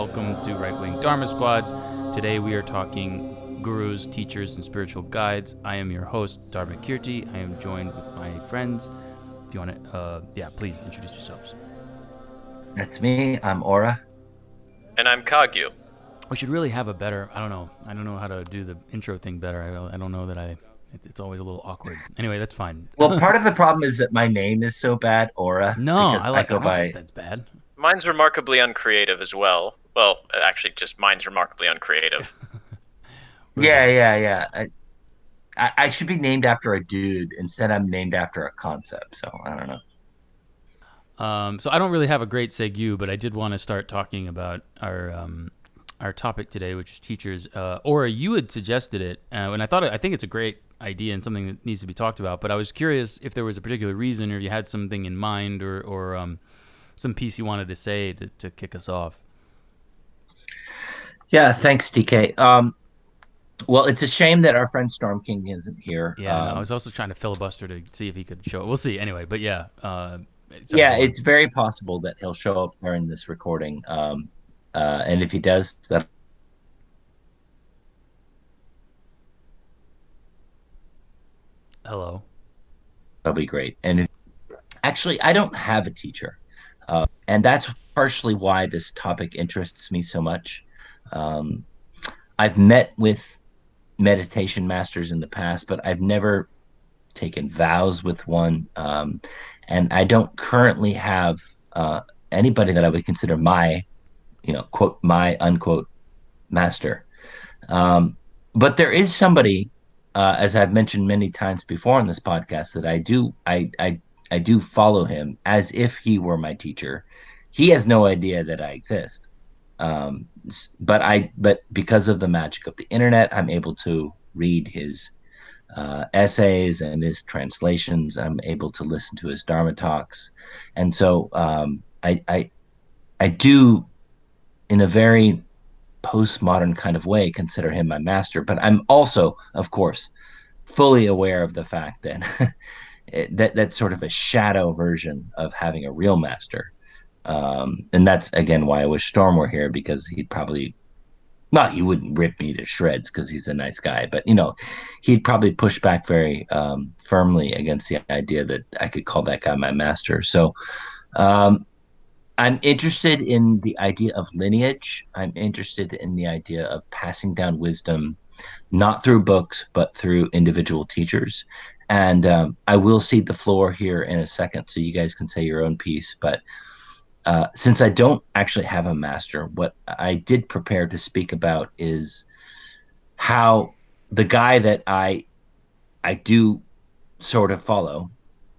Hello and welcome to Right Wing Dharma Squads. Today we are talking gurus, teachers, and spiritual guides. I am your host, Dharmakirti. I am joined with my friends. If you want to, uh, yeah, please introduce yourselves. That's me. I'm Aura. And I'm Kagyu. We should really have a better. I don't know. I don't know how to do the intro thing better. I don't, I don't know that I. it- It's always a little awkward. Anyway, that's fine. Well, part of the problem is that my name is so bad, Aura. No, because I like. I go by. think that's bad. Mine's remarkably uncreative as well. Well, actually, just mine's remarkably uncreative. Yeah, yeah, yeah. I, I, I should be named after a dude. Instead, I'm named after a concept. So I don't know. Um, so I don't really have a great segue, but I did want to start talking about our um, our topic today, which is teachers. Uh, Aura, you had suggested it, uh, and I thought I think it's a great idea and something that needs to be talked about. But I was curious if there was a particular reason, or you had something in mind, or or um, some piece you wanted to say to, to kick us off. Yeah, thanks, DK. Um, well, it's a shame that our friend Storm King isn't here. Yeah, Um, I was also trying to filibuster to see if he could show it. We'll see. Anyway, but yeah, uh, so- yeah, it's very possible that he'll show up during this recording. Um, uh, and if he does, that hello. That'll be great. And if, actually, I don't have a teacher, uh, and that's partially why this topic interests me so much. Um, I've met with meditation masters in the past, but I've never taken vows with one, um, and I don't currently have uh, anybody that I would consider my, you know, quote my unquote master. Um, but there is somebody uh, as I've mentioned many times before on this podcast, that I do I, I I do follow him as if he were my teacher. He has no idea that I exist, um, but I but because of the magic of the internet, I'm able to read his uh, essays and his translations. I'm able to listen to his Dharma talks, and so um, I I I do in a very postmodern kind of way consider him my master. But i'm also of course fully aware of the fact that it, that that's sort of a shadow version of having a real master um, and that's again why i wish storm were here because he'd probably not he wouldn't rip me to shreds because he's a nice guy but you know he'd probably push back very um, firmly against the idea that i could call that guy my master so um, I'm interested in the idea of lineage. I'm interested in the idea of passing down wisdom, not through books, but through individual teachers. And um, I will cede the floor here in a second so you guys can say your own piece. But uh, since I don't actually have a master, what I did prepare to speak about is how the guy that I I do sort of follow,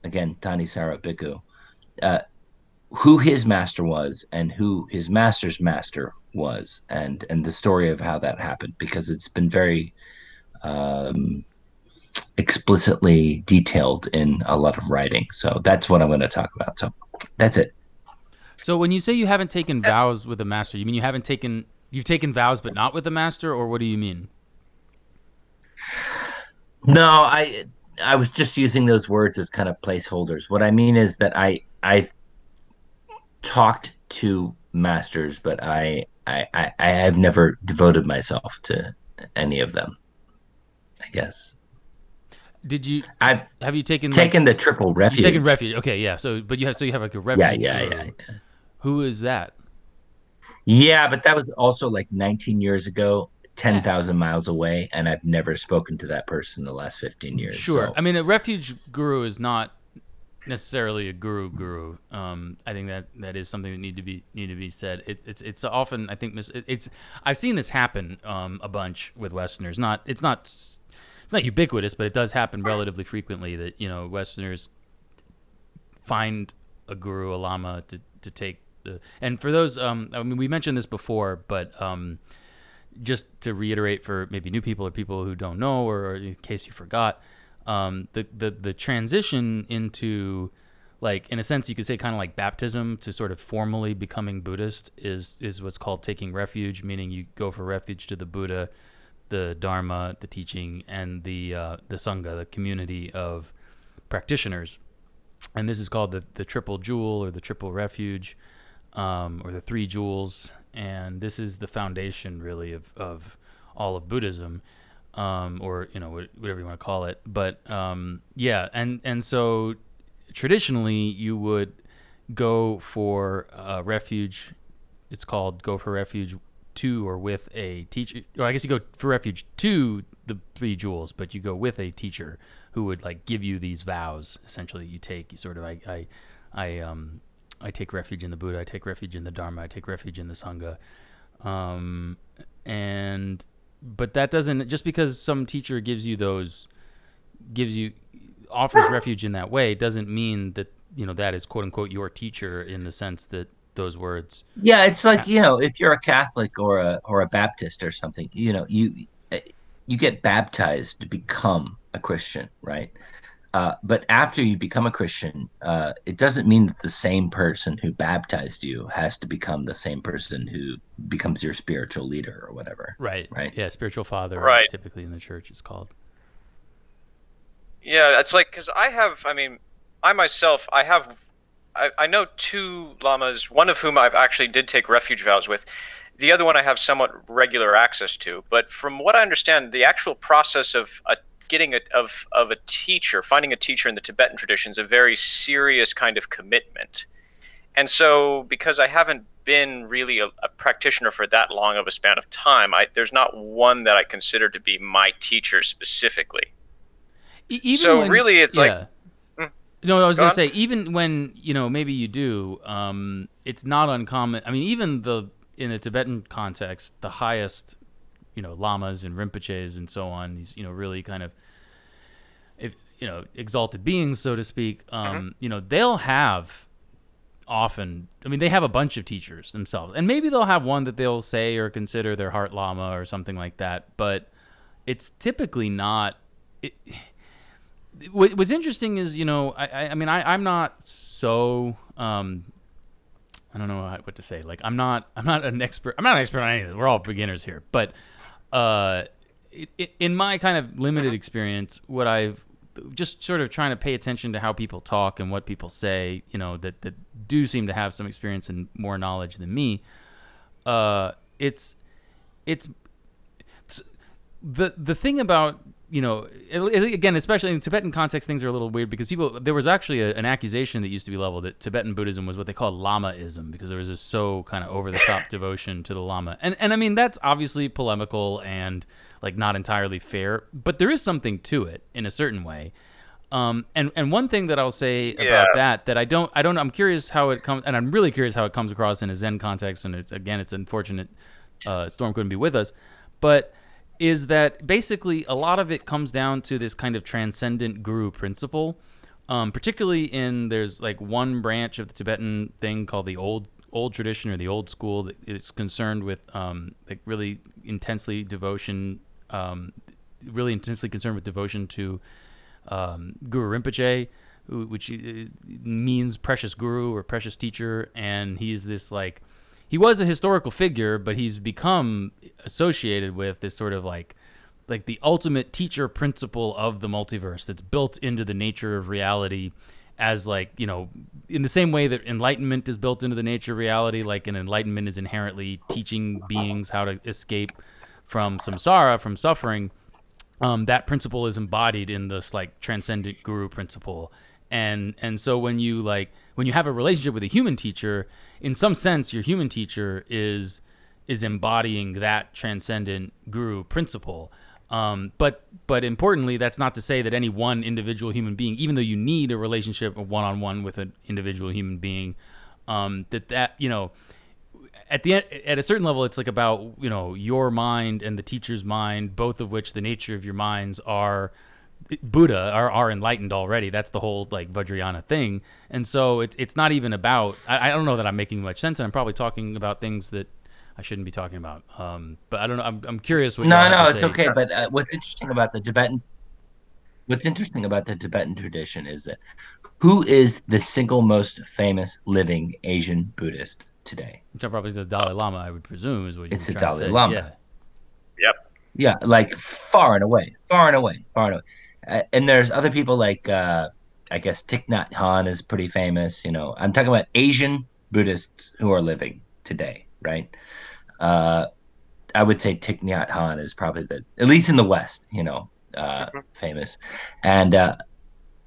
again, Thanissaro Bhikkhu, uh, who his master was and who his master's master was and and the story of how that happened because it's been very um, explicitly detailed in a lot of writing. So that's what i'm going to talk about. So that's it So when you say you haven't taken vows with a master, you mean you haven't taken you've taken vows but not with a master, or what do you mean? no i i was just using those words as kind of placeholders what i mean is that i i've talked to masters but i i i, I have never devoted myself to any of them i guess Did you I've have you taken taken the triple refuge. taken refuge? Okay, yeah. So but you have so you have like a refuge. Yeah, yeah, yeah, yeah. Who is that? Yeah, but that was also like 19 years ago, 10,000 miles away, and I've never spoken to that person in the last 15 years. Sure. so- I mean, a refuge guru is not necessarily a guru guru. Um, I think that that is something that need to be need to be said. It, it's it's often I think mis- it, it's I've seen this happen um, a bunch with Westerners. Not it's not it's not ubiquitous, but it does happen relatively frequently that you know Westerners find a guru, a lama to to take the. And for those, um, I mean, we mentioned this before, but um, just to reiterate for maybe new people or people who don't know, or in case you forgot, um, the, the the transition into like in a sense you could say kind of like baptism to sort of formally becoming Buddhist is is what's called taking refuge, meaning you go for refuge to the Buddha, the Dharma, the teaching, and the uh, the sangha, the community of practitioners, and this is called the the triple jewel or the triple refuge. Um, or the three jewels, and this is the foundation really of of all of Buddhism. Um, or you know whatever you want to call it, but um, yeah, and and so traditionally you would go for a refuge. It's called go for refuge to or with a teacher. Or I guess you go for refuge to the three jewels, but you go with a teacher who would like give you these vows. Essentially, you take you sort of I I I um I take refuge in the Buddha. I take refuge in the Dharma. I take refuge in the Sangha. Um, and but that doesn't just because some teacher gives you those gives you offers refuge in that way doesn't mean that you know that is quote unquote your teacher in the sense that those words yeah it's like you know if you're a catholic or a or a baptist or something you know you you get baptized to become a christian right uh, but after you become a christian uh, it doesn't mean that the same person who baptized you has to become the same person who becomes your spiritual leader or whatever right right yeah spiritual father Right. typically in the church it's called Yeah, it's like because I have, I mean, I myself, I have, I, I know two lamas, one of whom I've actually did take refuge vows with. The other one I have somewhat regular access to. But from what I understand, the actual process of a, getting a, of of a teacher, finding a teacher in the Tibetan tradition, is a very serious kind of commitment. And so, because I haven't been really a, a practitioner for that long of a span of time, I, there's not one that I consider to be my teacher specifically. Even So when- really it's like- yeah. Mm. no i was Go gonna on. say even when you know maybe you do um it's not uncommon i mean even the in the tibetan context the highest you know lamas and rinpoches and so on these you know really kind of you know exalted beings so to speak um Mm-hmm. you know they'll have often i mean they have a bunch of teachers themselves. And maybe they'll have one that they'll say or consider their heart lama or something like that but it's typically not it, what, what's interesting is you know I I, I mean I I'm not so um I don't know what to say. Like I'm not I'm not an expert I'm not an expert on anything we're all beginners here. But uh it, it, in my kind of limited experience what I've just sort of trying to pay attention to how people talk and what people say you know that that do seem to have some experience and more knowledge than me. Uh it's it's the the thing about you know it- it- again especially in Tibetan context things are a little weird because people there was actually a, an accusation that used to be leveled that Tibetan Buddhism was what they call Lamaism because there was this so kind of over the top devotion to the Lama. And and I mean that's obviously polemical and like not entirely fair but there is something to it in a certain way. Um, and and one thing that I'll say about that that I don't I don't I'm curious how it comes and I'm really curious how it comes across in a Zen context and it's again it's unfortunate uh, Storm couldn't be with us but is that basically a lot of it comes down to this kind of transcendent guru principle. Um, particularly in there's like one branch of the Tibetan thing called the old old tradition or the old school that is concerned with um, like really intensely devotion um, really intensely concerned with devotion to um, Guru Rinpoche, which uh, means precious guru or precious teacher, and he's this like he was a historical figure, but he's become associated with this sort of like like the ultimate teacher principle of the multiverse that's built into the nature of reality as like you know in the same way that enlightenment is built into the nature of reality like an enlightenment is inherently teaching beings how to escape from samsara from suffering um, that principle is embodied in this like transcendent guru principle. And and so when you like when you have a relationship with a human teacher in some sense your human teacher is is embodying that transcendent guru principle. Um, but but importantly that's not to say that any one individual human being even though you need a relationship one-on-one with an individual human being um, that that you know at the end, at a certain level, it's like about you know your mind and the teacher's mind, both of which the nature of your minds are Buddha are, are enlightened already. That's the whole like Vajrayana thing, and so it's it's not even about. I, I don't know that I'm making much sense, and I'm probably talking about things that I shouldn't be talking about. Um, but I don't know. I'm, I'm curious what. no no it's say. okay but uh, what's interesting about the tibetan what's interesting about the tibetan tradition is that who is the single most famous living asian buddhist today Which are probably the Dalai Lama, I would presume, is what you're It's the trying to Dalai say. Lama. Yeah. Yep. yeah like far and away far and away far and away and there's other people like uh i guess Thich Nhat Hanh is pretty famous you know i'm talking about asian Buddhists who are living today, right? Uh, I would say Thich Nhat Hanh is probably the, at least in the West, you know, uh, mm-hmm. famous. And uh,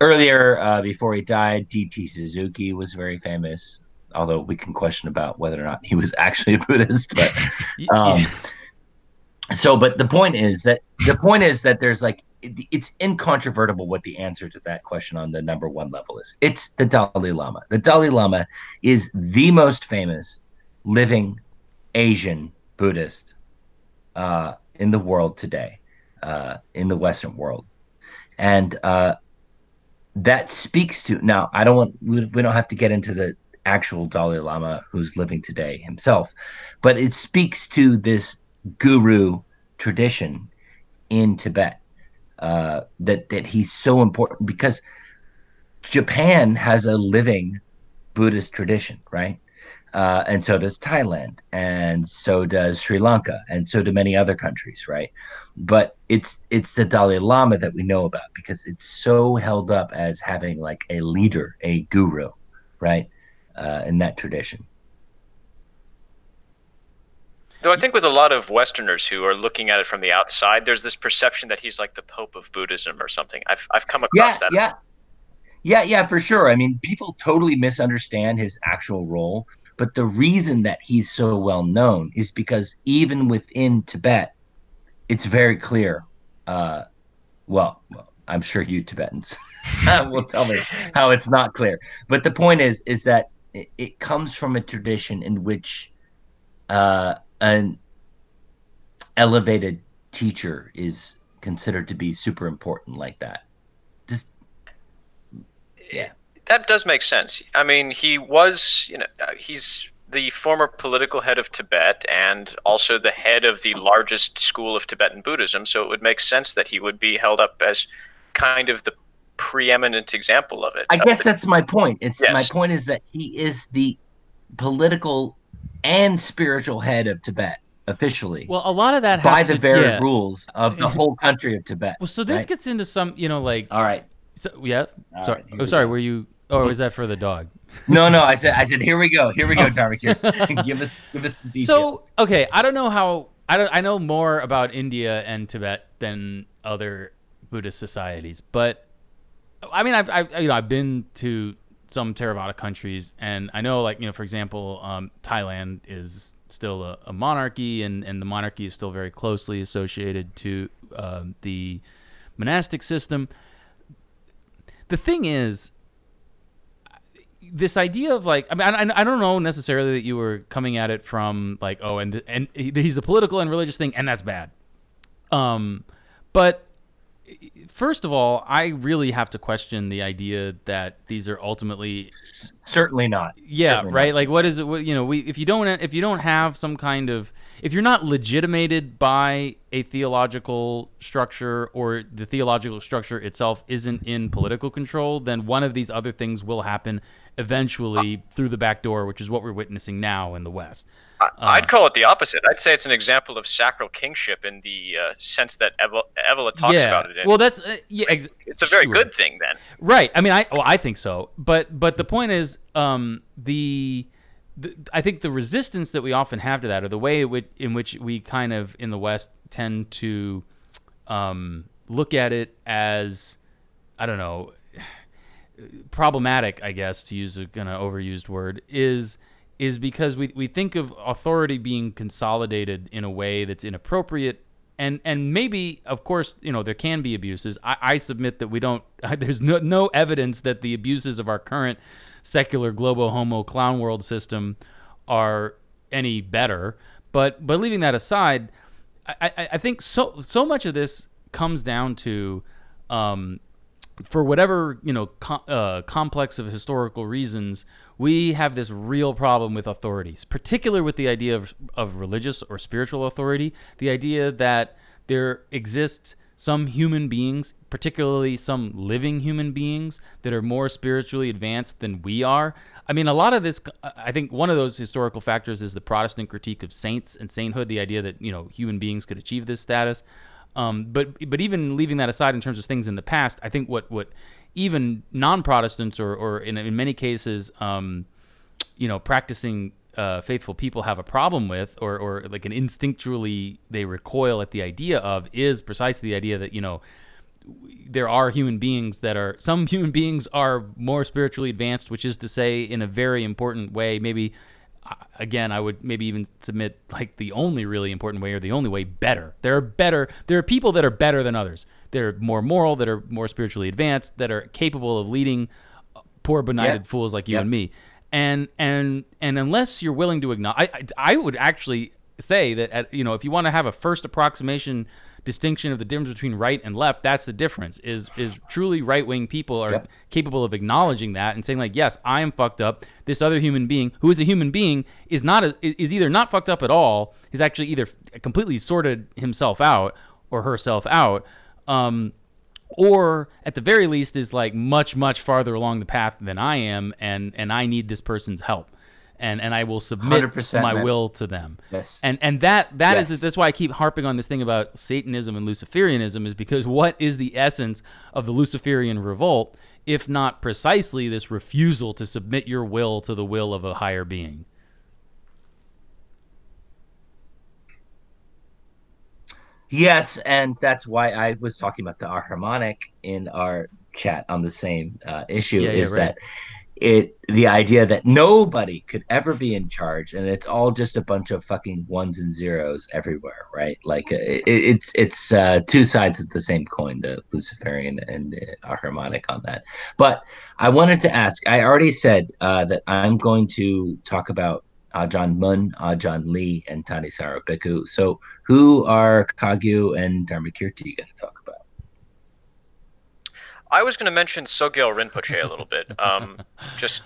earlier, uh, before he died, D.T. Suzuki was very famous, although we can question about whether or not he was actually a Buddhist. But um, so, but the point is that the point is that there's like it's incontrovertible what the answer to that question on the number one level is. It's the Dalai Lama. The Dalai Lama is the most famous living Asian Buddhist uh, in the world today, uh, in the Western world, and uh, that speaks to. Now, I don't want we, we don't have to get into the actual Dalai Lama who's living today himself, but it speaks to this guru tradition in Tibet uh, that that he's so important because Japan has a living Buddhist tradition, right? Uh, and so does Thailand, and so does Sri Lanka, and so do many other countries, right? But it's it's the Dalai Lama that we know about because it's so held up as having like a leader, a guru, right? Uh, in that tradition. Though I think with a lot of Westerners who are looking at it from the outside, there's this perception that he's like the Pope of Buddhism or something. I've I've come across yeah, that. Yeah, yeah, yeah, for sure. I mean, people totally misunderstand his actual role, but the reason that he's so well known is because even within Tibet, it's very clear. Uh, well, well, I'm sure you Tibetans will tell me how it's not clear. But the point is, is that it, it comes from a tradition in which uh, an elevated teacher is considered to be super important like that. Just yeah. That does make sense. I mean, he was, you know, uh, he's the former political head of Tibet and also the head of the largest school of Tibetan Buddhism, so it would make sense that he would be held up as kind of the preeminent example of it. I guess that's my point. It's yes. my point is that he is the political and spiritual head of Tibet officially. Well, a lot of that by the to, very yeah. rules of the whole country of Tibet. Well, so this right? gets into some, you know, like. All right. So yeah. All sorry. Right, oh, sorry. Go. Were you? Or was that for the dog? no, no. I said, I said, here we go. Here we go, oh. Darvik. give us, give us the details. So, okay, I don't know how. I don't. I know more about India and Tibet than other Buddhist societies, but I mean, I've, I've you know, I've been to some Theravada countries, and I know, like you know, for example, um, Thailand is still a, a, monarchy, and and the monarchy is still very closely associated to uh, the monastic system. The thing is, this idea of like I mean I, I don't know necessarily that you were coming at it from like oh and and he's a political and religious thing and that's bad, um, but first of all, I really have to question the idea that these are ultimately certainly not. Yeah, certainly right. Not. Like, what is it? What, you know, we if you don't if you don't have some kind of if you're not legitimated by a theological structure or the theological structure itself isn't in political control, then one of these other things will happen eventually uh, through the back door, which is what we're witnessing now in the West. I'd uh, call it the opposite. I'd say it's an example of sacral kingship in the uh, sense that Evola, talks yeah. about it. In. Well, that's uh, yeah. Ex- it's a very sure. good thing then. Right. I mean, I well, I think so. But but the point is, um, the, the I think the resistance that we often have to that, or the way in which we kind of in the West tend to um, look at it as, I don't know, problematic. I guess to use a kind of overused word is is because we, we think of authority being consolidated in a way that's inappropriate. And and maybe of course you know there can be abuses. I, I submit that we don't there's no, no evidence that the abuses of our current secular globo homo clown world system are any better. But but leaving that aside i i, I think so so much of this comes down to um, for whatever you know uh, complex of historical reasons we have this real problem with authorities, particularly with the idea of, of religious or spiritual authority, the idea that there exists some human beings, particularly some living human beings, that are more spiritually advanced than we are. I mean, a lot of this, I think one of those historical factors is the Protestant critique of saints and sainthood, the idea that, you know, human beings could achieve this status. Um, but but even leaving that aside in terms of things in the past, I think what what even non-Protestants or, or in, in many cases, um, you know, practicing uh, faithful people have a problem with, or or like an instinctually they recoil at the idea of, is precisely the idea that you know there are human beings that are some human beings are more spiritually advanced, which is to say, in a very important way, maybe again, I would maybe even submit like the only really important way or the only way better. There are better. There are people that are better than others. They're more moral, that are more spiritually advanced, that are capable of leading uh, poor benighted yep. fools like you yep. and me. And and and unless you're willing to acknowledge, I, I would actually say that at, you know if you want to have a first approximation distinction of the difference between right and left that's the difference is is truly right wing people are yep. capable of acknowledging that and saying like yes i am fucked up this other human being who is a human being is not a, is either not fucked up at all is actually either completely sorted himself out or herself out um, or at the very least is like much much farther along the path than i am and and i need this person's help and and I will submit my man. will to them. Yes. And and that that yes. is that's why I keep harping on this thing about Satanism and Luciferianism is because what is the essence of the Luciferian revolt if not precisely this refusal to submit your will to the will of a higher being? Yes, and that's why I was talking about the Ahrimanic in our chat on the same uh, issue yeah, is yeah, right. that it the idea that nobody could ever be in charge and it's all just a bunch of fucking ones and zeros everywhere right like uh, it, it's it's uh, two sides of the same coin the luciferian and uh, Ahrimanic on that but i wanted to ask i already said uh, that i'm going to talk about Ajahn Mun, Ajahn Lee, and Thanissaro Bhikkhu. So, who are Kagyu and Dharmakirti going to talk? I was going to mention Sogyal Rinpoche a little bit. Um, just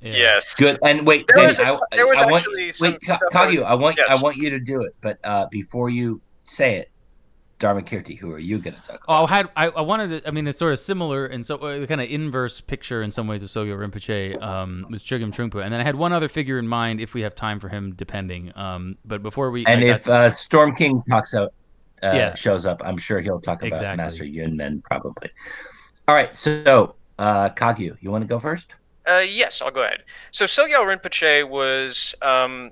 yeah. yes, good. And wait, there was, I, there was I want, wait, Kagyu, I want yes. I want you to do it, but uh, before you say it, Dharmakirti, who are you going to talk about? Oh, I had I, I, wanted to. I mean, it's sort of similar and so uh, the kind of inverse picture in some ways of Sogyal Rinpoche um, was Chogyam Trungpa, and then I had one other figure in mind if we have time for him, depending. Um, but before we and if uh, Storm King talks out, uh, yeah. shows up, I'm sure he'll talk about exactly. Master Yunmen probably. All right, so uh, Kagyu, you want to go first? Uh, yes, I'll go ahead. So Sogyal Rinpoche was um,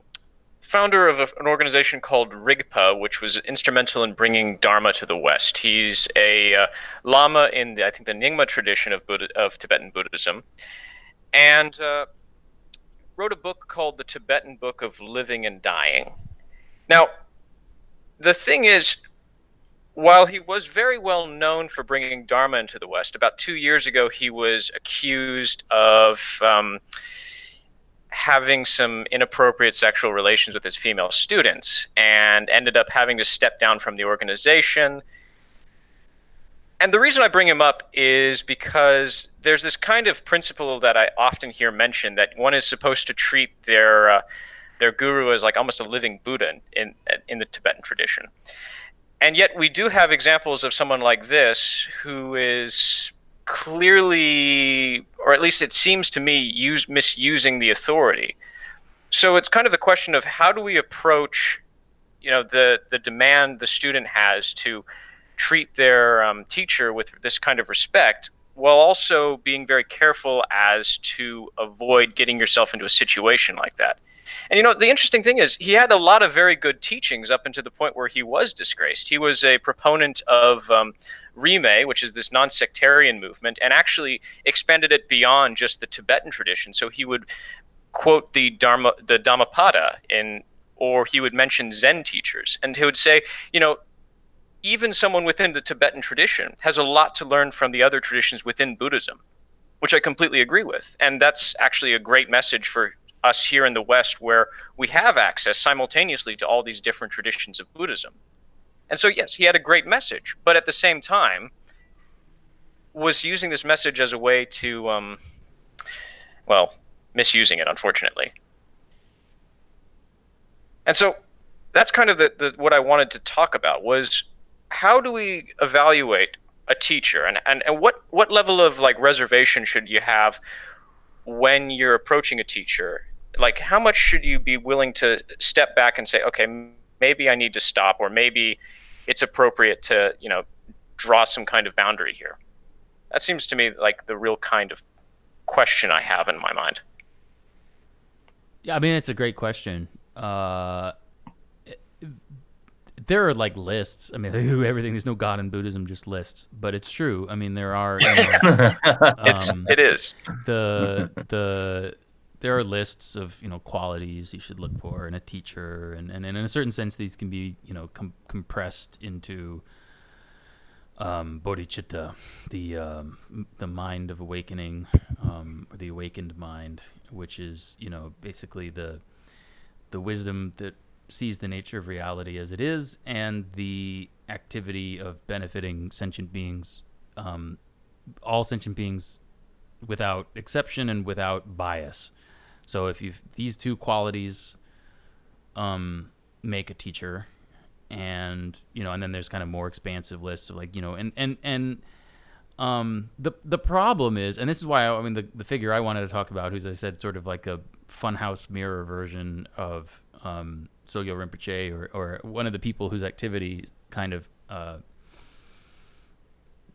founder of a, an organization called Rigpa, which was instrumental in bringing Dharma to the West. He's a uh, lama in the, I think the Nyingma tradition of Buddha, of Tibetan Buddhism, and uh, wrote a book called the Tibetan Book of Living and Dying. Now, the thing is, while he was very well known for bringing Dharma into the West, about two years ago he was accused of um, having some inappropriate sexual relations with his female students and ended up having to step down from the organization. And the reason I bring him up is because there's this kind of principle that I often hear mentioned that one is supposed to treat their uh, their guru as like almost a living Buddha in in the Tibetan tradition. And yet, we do have examples of someone like this who is clearly, or at least it seems to me, use, misusing the authority. So it's kind of the question of how do we approach, you know, the the demand the student has to treat their um, teacher with this kind of respect, while also being very careful as to avoid getting yourself into a situation like that. And you know, the interesting thing is, he had a lot of very good teachings up until the point where he was disgraced. He was a proponent of um, Rimé, which is this non sectarian movement, and actually expanded it beyond just the Tibetan tradition. So he would quote the Dharma, the Dhammapada, in, or he would mention Zen teachers, and he would say, you know, even someone within the Tibetan tradition has a lot to learn from the other traditions within Buddhism, which I completely agree with. And that's actually a great message for us here in the West where we have access simultaneously to all these different traditions of Buddhism. And so, yes, he had a great message, but at the same time, was using this message as a way to, um, well, misusing it, unfortunately. And so, that's kind of the, the, what I wanted to talk about was how do we evaluate a teacher and, and, and what, what level of like reservation should you have when you're approaching a teacher like how much should you be willing to step back and say okay maybe i need to stop or maybe it's appropriate to you know draw some kind of boundary here that seems to me like the real kind of question i have in my mind Yeah, I mean it's a great question. Uh, there are like lists. I mean, everything. There's no God in Buddhism, just lists. But it's true. I mean, there are. You know, It's um, it is. the the there are lists of you know qualities you should look for in a teacher, and, and, in a certain sense, these can be you know com- compressed into um, bodhicitta, the um, the mind of awakening, um, or the awakened mind, which is you know basically the the wisdom that sees the nature of reality as it is, and the activity of benefiting sentient beings, um, all sentient beings without exception and without bias. So if you these two qualities um, make a teacher, and you know, and then there's kind of more expansive lists of like you know, and and and um, the the problem is, and this is why I, I mean the the figure I wanted to talk about, who's I said sort of like a funhouse mirror version of um, Sogyal Rinpoche, or or one of the people whose activity kind of uh,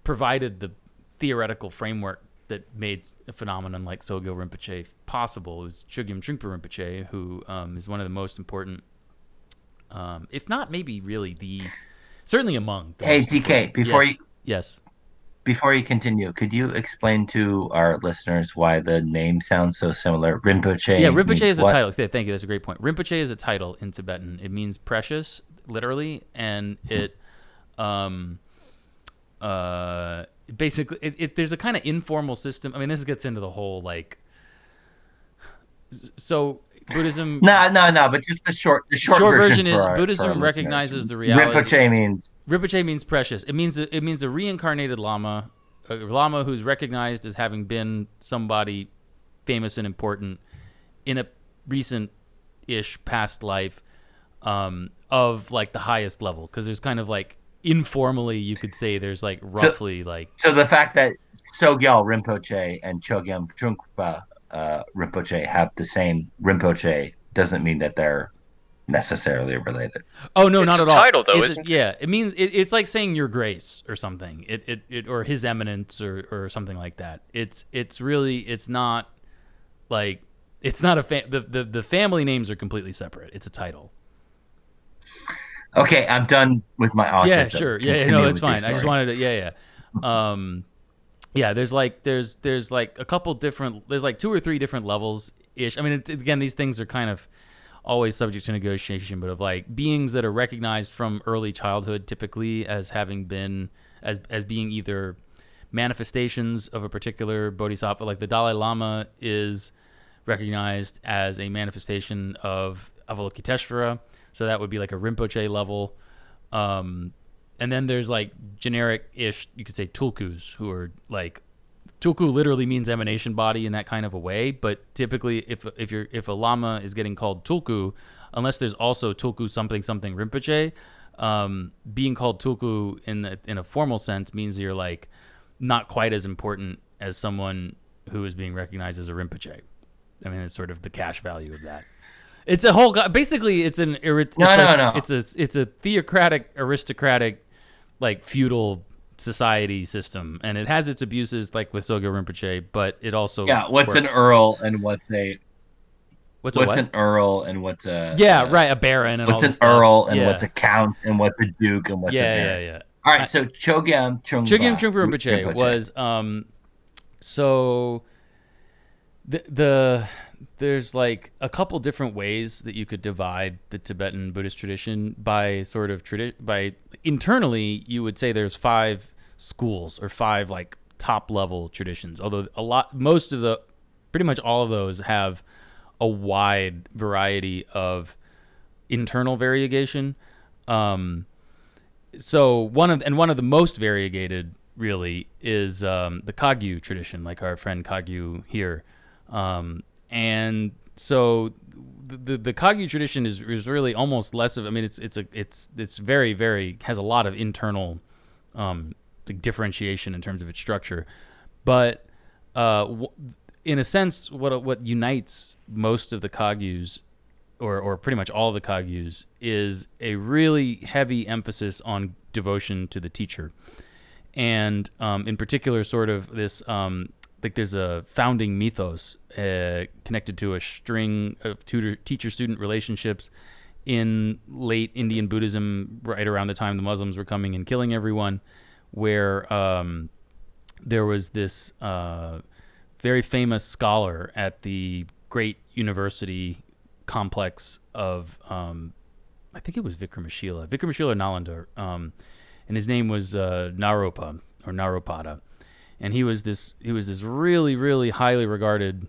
provided the theoretical framework that made a phenomenon like Sogyal Rinpoche possible. It was Chogyam Trungpa Rinpoche, who um, is one of the most important, um, if not maybe really the, certainly among. The Hey DK, before yes, you yes. before you continue, could you explain to our listeners why the name sounds so similar? Rinpoche. Yeah, Rinpoche is a what? title. Yeah, Thank you. That's a great point. Rinpoche is a title in Tibetan. It means precious, literally, and it, um, uh, basically, it, it there's a kind of informal system. I mean, this gets into the whole like, so Buddhism. No, no, no. But just the short, the short, Short version, version is our- Buddhism recognizes the reality- Rinpoche means Rinpoche means precious. It means it means a reincarnated lama, a lama who's recognized as having been somebody famous and important in a recent-ish past life um, of like the highest level. Because there's kind of like informally, you could say there's like roughly like so. The fact that Sogyal Rinpoche and Chogyam Trungpa uh, Rinpoche have the same Rinpoche doesn't mean that they're necessarily related. oh no, It's not a at all. title, though, It's- isn't it? Yeah, it means it, it's like saying your grace or something. It, it it or his eminence or or something like that. It's it's really it's not like it's not a fa- the, the the family names are completely separate. It's a title. Okay, I'm done with my autism. yeah, sure. Yeah, Continue no, it's fine. I just wanted to. Yeah, yeah. Um, yeah. There's like there's there's like a couple different. There's like two or three different levels ish. I mean, it, again, these things are kind of always subject to negotiation, but of like beings that are recognized from early childhood, typically as having been as as being either manifestations of a particular bodhisattva. Like the Dalai Lama is recognized as a manifestation of Avalokiteshvara, so that would be like a Rinpoche level. Um, and then there's like generic-ish, you could say tulkus, who are like tulku literally means emanation body in that kind of a way. But typically, if if you're if a lama is getting called tulku, unless there's also tulku something something Rinpoche, um, being called tulku in the, in a formal sense means you're like not quite as important as someone who is being recognized as a Rinpoche. I mean, it's sort of the cash value of that. It's a whole. Basically, it's an. iri- It's No, like- no, no. It's a. It's a theocratic, aristocratic, like feudal society system, and it has its abuses, like with Sogyal Rinpoche. But it also. Yeah, what's an earl and what's a What's a what's what? an earl and what's a yeah, uh, right. A baron and What's an earl and yeah. what's a count and what's a duke and what's a yeah, yeah, baron. yeah. All right, so Chogyam Trungpa. Chogyam Trungpa Rinpoche. was um, so the the there's like a couple different ways that you could divide the Tibetan Buddhist tradition by sort of tradi- by internally you would say there's five schools or five like top level traditions. Although a lot most of the pretty much all of those have a wide variety of internal variegation. Um, so one of and one of the most variegated really is um, the Kagyu tradition, like our friend Kagyu here, um, and so the, the the Kagyu tradition is is really almost less of. I mean, it's it's a it's it's very very has a lot of internal um, differentiation in terms of its structure, but uh, w- in a sense, what what unites most of the Kagyus or, or pretty much all the Kagyus, is a really heavy emphasis on devotion to the teacher. And um, in particular, sort of this um, like there's a founding mythos uh, connected to a string of tutor teacher student relationships in late Indian Buddhism, right around the time the Muslims were coming and killing everyone, where um, there was this uh, very famous scholar at the great university complex of, um, I think it was Vikramashila, Vikramashila Nalanda, um, and his name was uh, Naropa or Naropada, and he was this he was this really really highly regarded,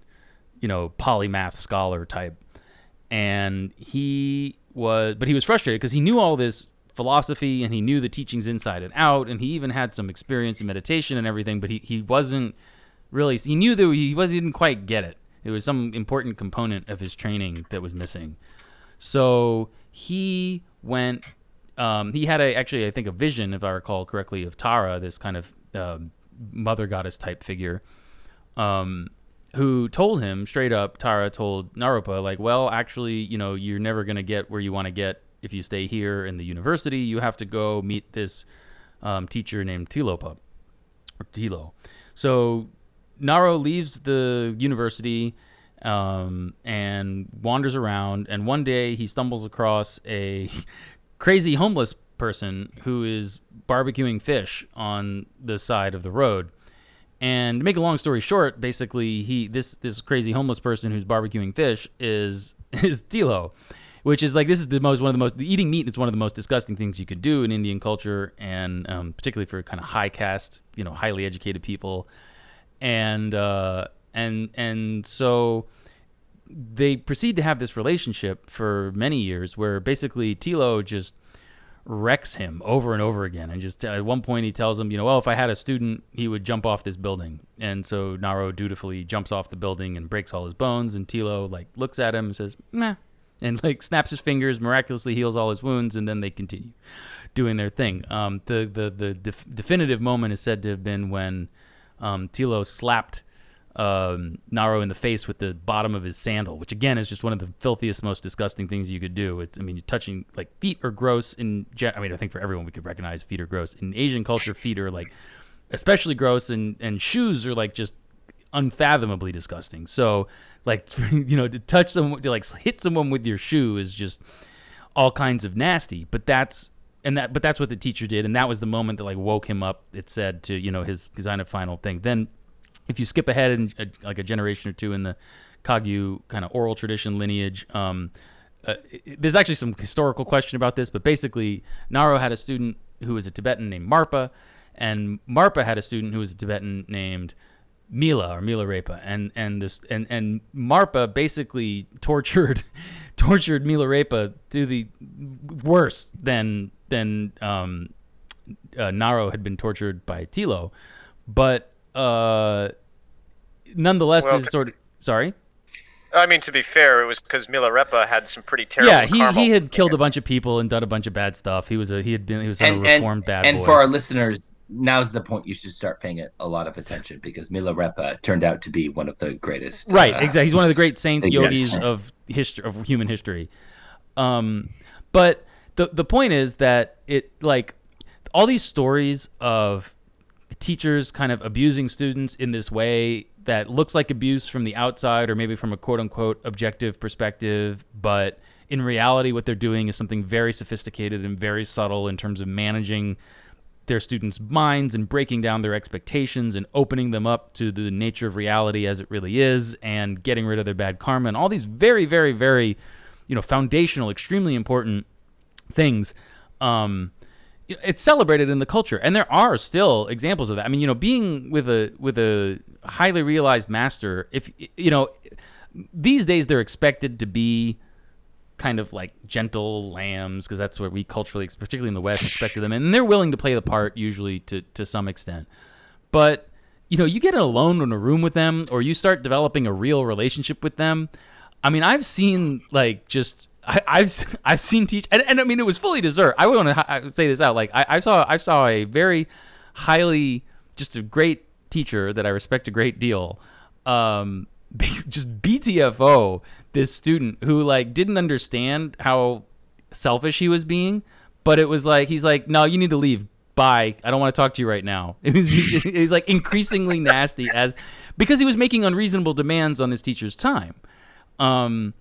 you know, polymath scholar type, and he was but he was frustrated because he knew all this philosophy and he knew the teachings inside and out. And he even had some experience in meditation and everything but he, he wasn't really he knew that he was didn't quite get it. It was some important component of his training that was missing. So he went um, he had a actually i think a vision if i recall correctly of tara this kind of uh, mother goddess type figure um, who told him straight up tara told naropa like well actually you know you're never going to get where you want to get if you stay here in the university. You have to go meet this um, teacher named tilopa or tilo. So naro leaves the university um, and wanders around and one day he stumbles across a crazy homeless person who is barbecuing fish on the side of the road. And to make a long story short, basically, he this this crazy homeless person who's barbecuing fish is is Tilo, which is like this is the most one of the most eating meat is one of the most disgusting things you could do in Indian culture, and um, particularly for kind of high caste, you know, highly educated people, and uh, and and so they proceed to have this relationship for many years, where basically Tilo just wrecks him over and over again. And just at one point, he tells him, you know, well, if I had a student, he would jump off this building. And so Naro dutifully jumps off the building and breaks all his bones. And Tilo like looks at him and says, "Nah," and like snaps his fingers, miraculously heals all his wounds, and then they continue doing their thing. Um, the the the def- definitive moment is said to have been when um, Tilo slapped um, Naro in the face with the bottom of his sandal, which again is just one of the filthiest, most disgusting things you could do. It's, I mean, you're touching like feet are gross in. I mean, I think for everyone we could recognize feet are gross in Asian culture. Feet are like especially gross, and and shoes are like just unfathomably disgusting. So like you know to touch someone, to like hit someone with your shoe is just all kinds of nasty. But that's and that but that's what the teacher did, and that was the moment that like woke him up. It said to you know his kind of final thing. Then if you skip ahead in a, like a generation or two in the Kagyu kind of oral tradition lineage, um, uh, there's actually some historical question about this, but basically, Naro had a student who was a Tibetan named Marpa, and Marpa had a student who was a Tibetan named Mila or Milarepa, and and this and and Marpa basically tortured tortured Milarepa to the worse than than um, uh, Naro had been tortured by Tilo, but uh, nonetheless, Well, this sort of sorry. I mean, to be fair, it was because Milarepa had some pretty terrible. Yeah, he, karma. he had killed a bunch of people and done a bunch of bad stuff. He was a he had been he was a and, and, reformed bad and boy. for our listeners, now's the point you should start paying it a lot of attention because Milarepa turned out to be one of the greatest. right, uh, exactly. He's one of the great saint Yes. yogis of history of human history. Um, but the the point is that it like all these stories of teachers kind of abusing students in this way that looks like abuse from the outside or maybe from a quote unquote objective perspective, but in reality, what they're doing is something very sophisticated and very subtle in terms of managing their students' minds and breaking down their expectations and opening them up to the nature of reality as it really is and getting rid of their bad karma and all these very, very, very, you know, foundational, extremely important things. Um, it's celebrated in the culture, and there are still examples of that. I mean, you know, being with a with a highly realized master, if you know, these days they're expected to be kind of like gentle lambs because that's what we culturally, particularly in the West, expected them, and they're willing to play the part usually to to some extent. But you know, you get alone in a room with them, or you start developing a real relationship with them. I mean, I've seen like just I, I've I've seen teach, and, and I mean it was fully deserved. I want to say this out. Like I, I saw I saw a very highly just a great teacher that I respect a great deal. Um, just BTFO this student who like didn't understand how selfish he was being, but it was like he's like, no, you need to leave. bye. I don't want to talk to you right now. He's, he's like increasingly nasty as because he was making unreasonable demands on this teacher's time. Um,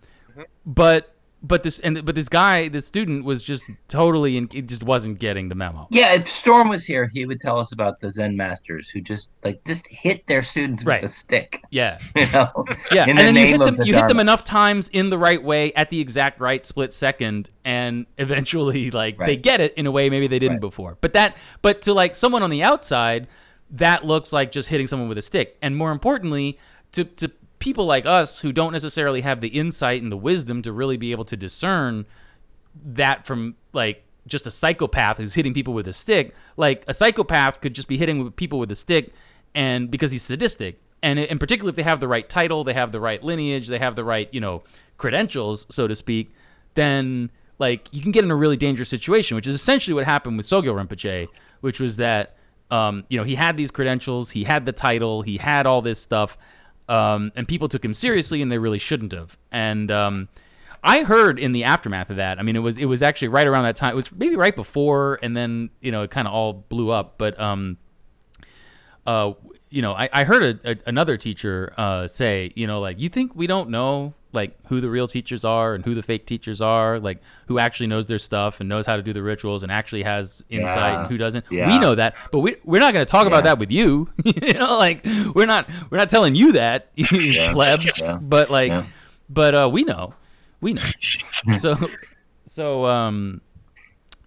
but but this and but this guy, this student, was just totally and it just wasn't getting the memo. Yeah, if Storm was here, he would tell us about the Zen masters who just like just hit their students Right. with a stick. Yeah, You know, yeah, in and the then you hit them. the You hit them enough times in the right way at the exact right split second, and eventually, like they get it in a way maybe they didn't Right. before. But that, but to like someone on the outside, that looks like just hitting someone with a stick. And more importantly, to to people like us who don't necessarily have the insight and the wisdom to really be able to discern that from like just a psychopath who's hitting people with a stick. Like a psychopath could just be hitting people with a stick, and because he's sadistic, and in particular if they have the right title, they have the right lineage, they have the right you know credentials, so to speak, then like you can get in a really dangerous situation, which is essentially what happened with Sogyal Rinpoche, which was that um, you know he had these credentials, he had the title, he had all this stuff, um, and people took him seriously, and they really shouldn't have, and um, I heard in the aftermath of that. I mean, it was it was actually right around that time. It was maybe right before, and then you know it kind of all blew up. But um, uh, you know, I, I heard a, a, another teacher uh, say, you know, like you think we don't know like who the real teachers are and who the fake teachers are, like who actually knows their stuff and knows how to do the rituals and actually has insight Yeah. and who doesn't. Yeah. We know that, but we we're not going to talk about that with you. you know, like we're not we're not telling you that, plebs. Yeah. But like, Yeah. but uh, we know, we know. so so um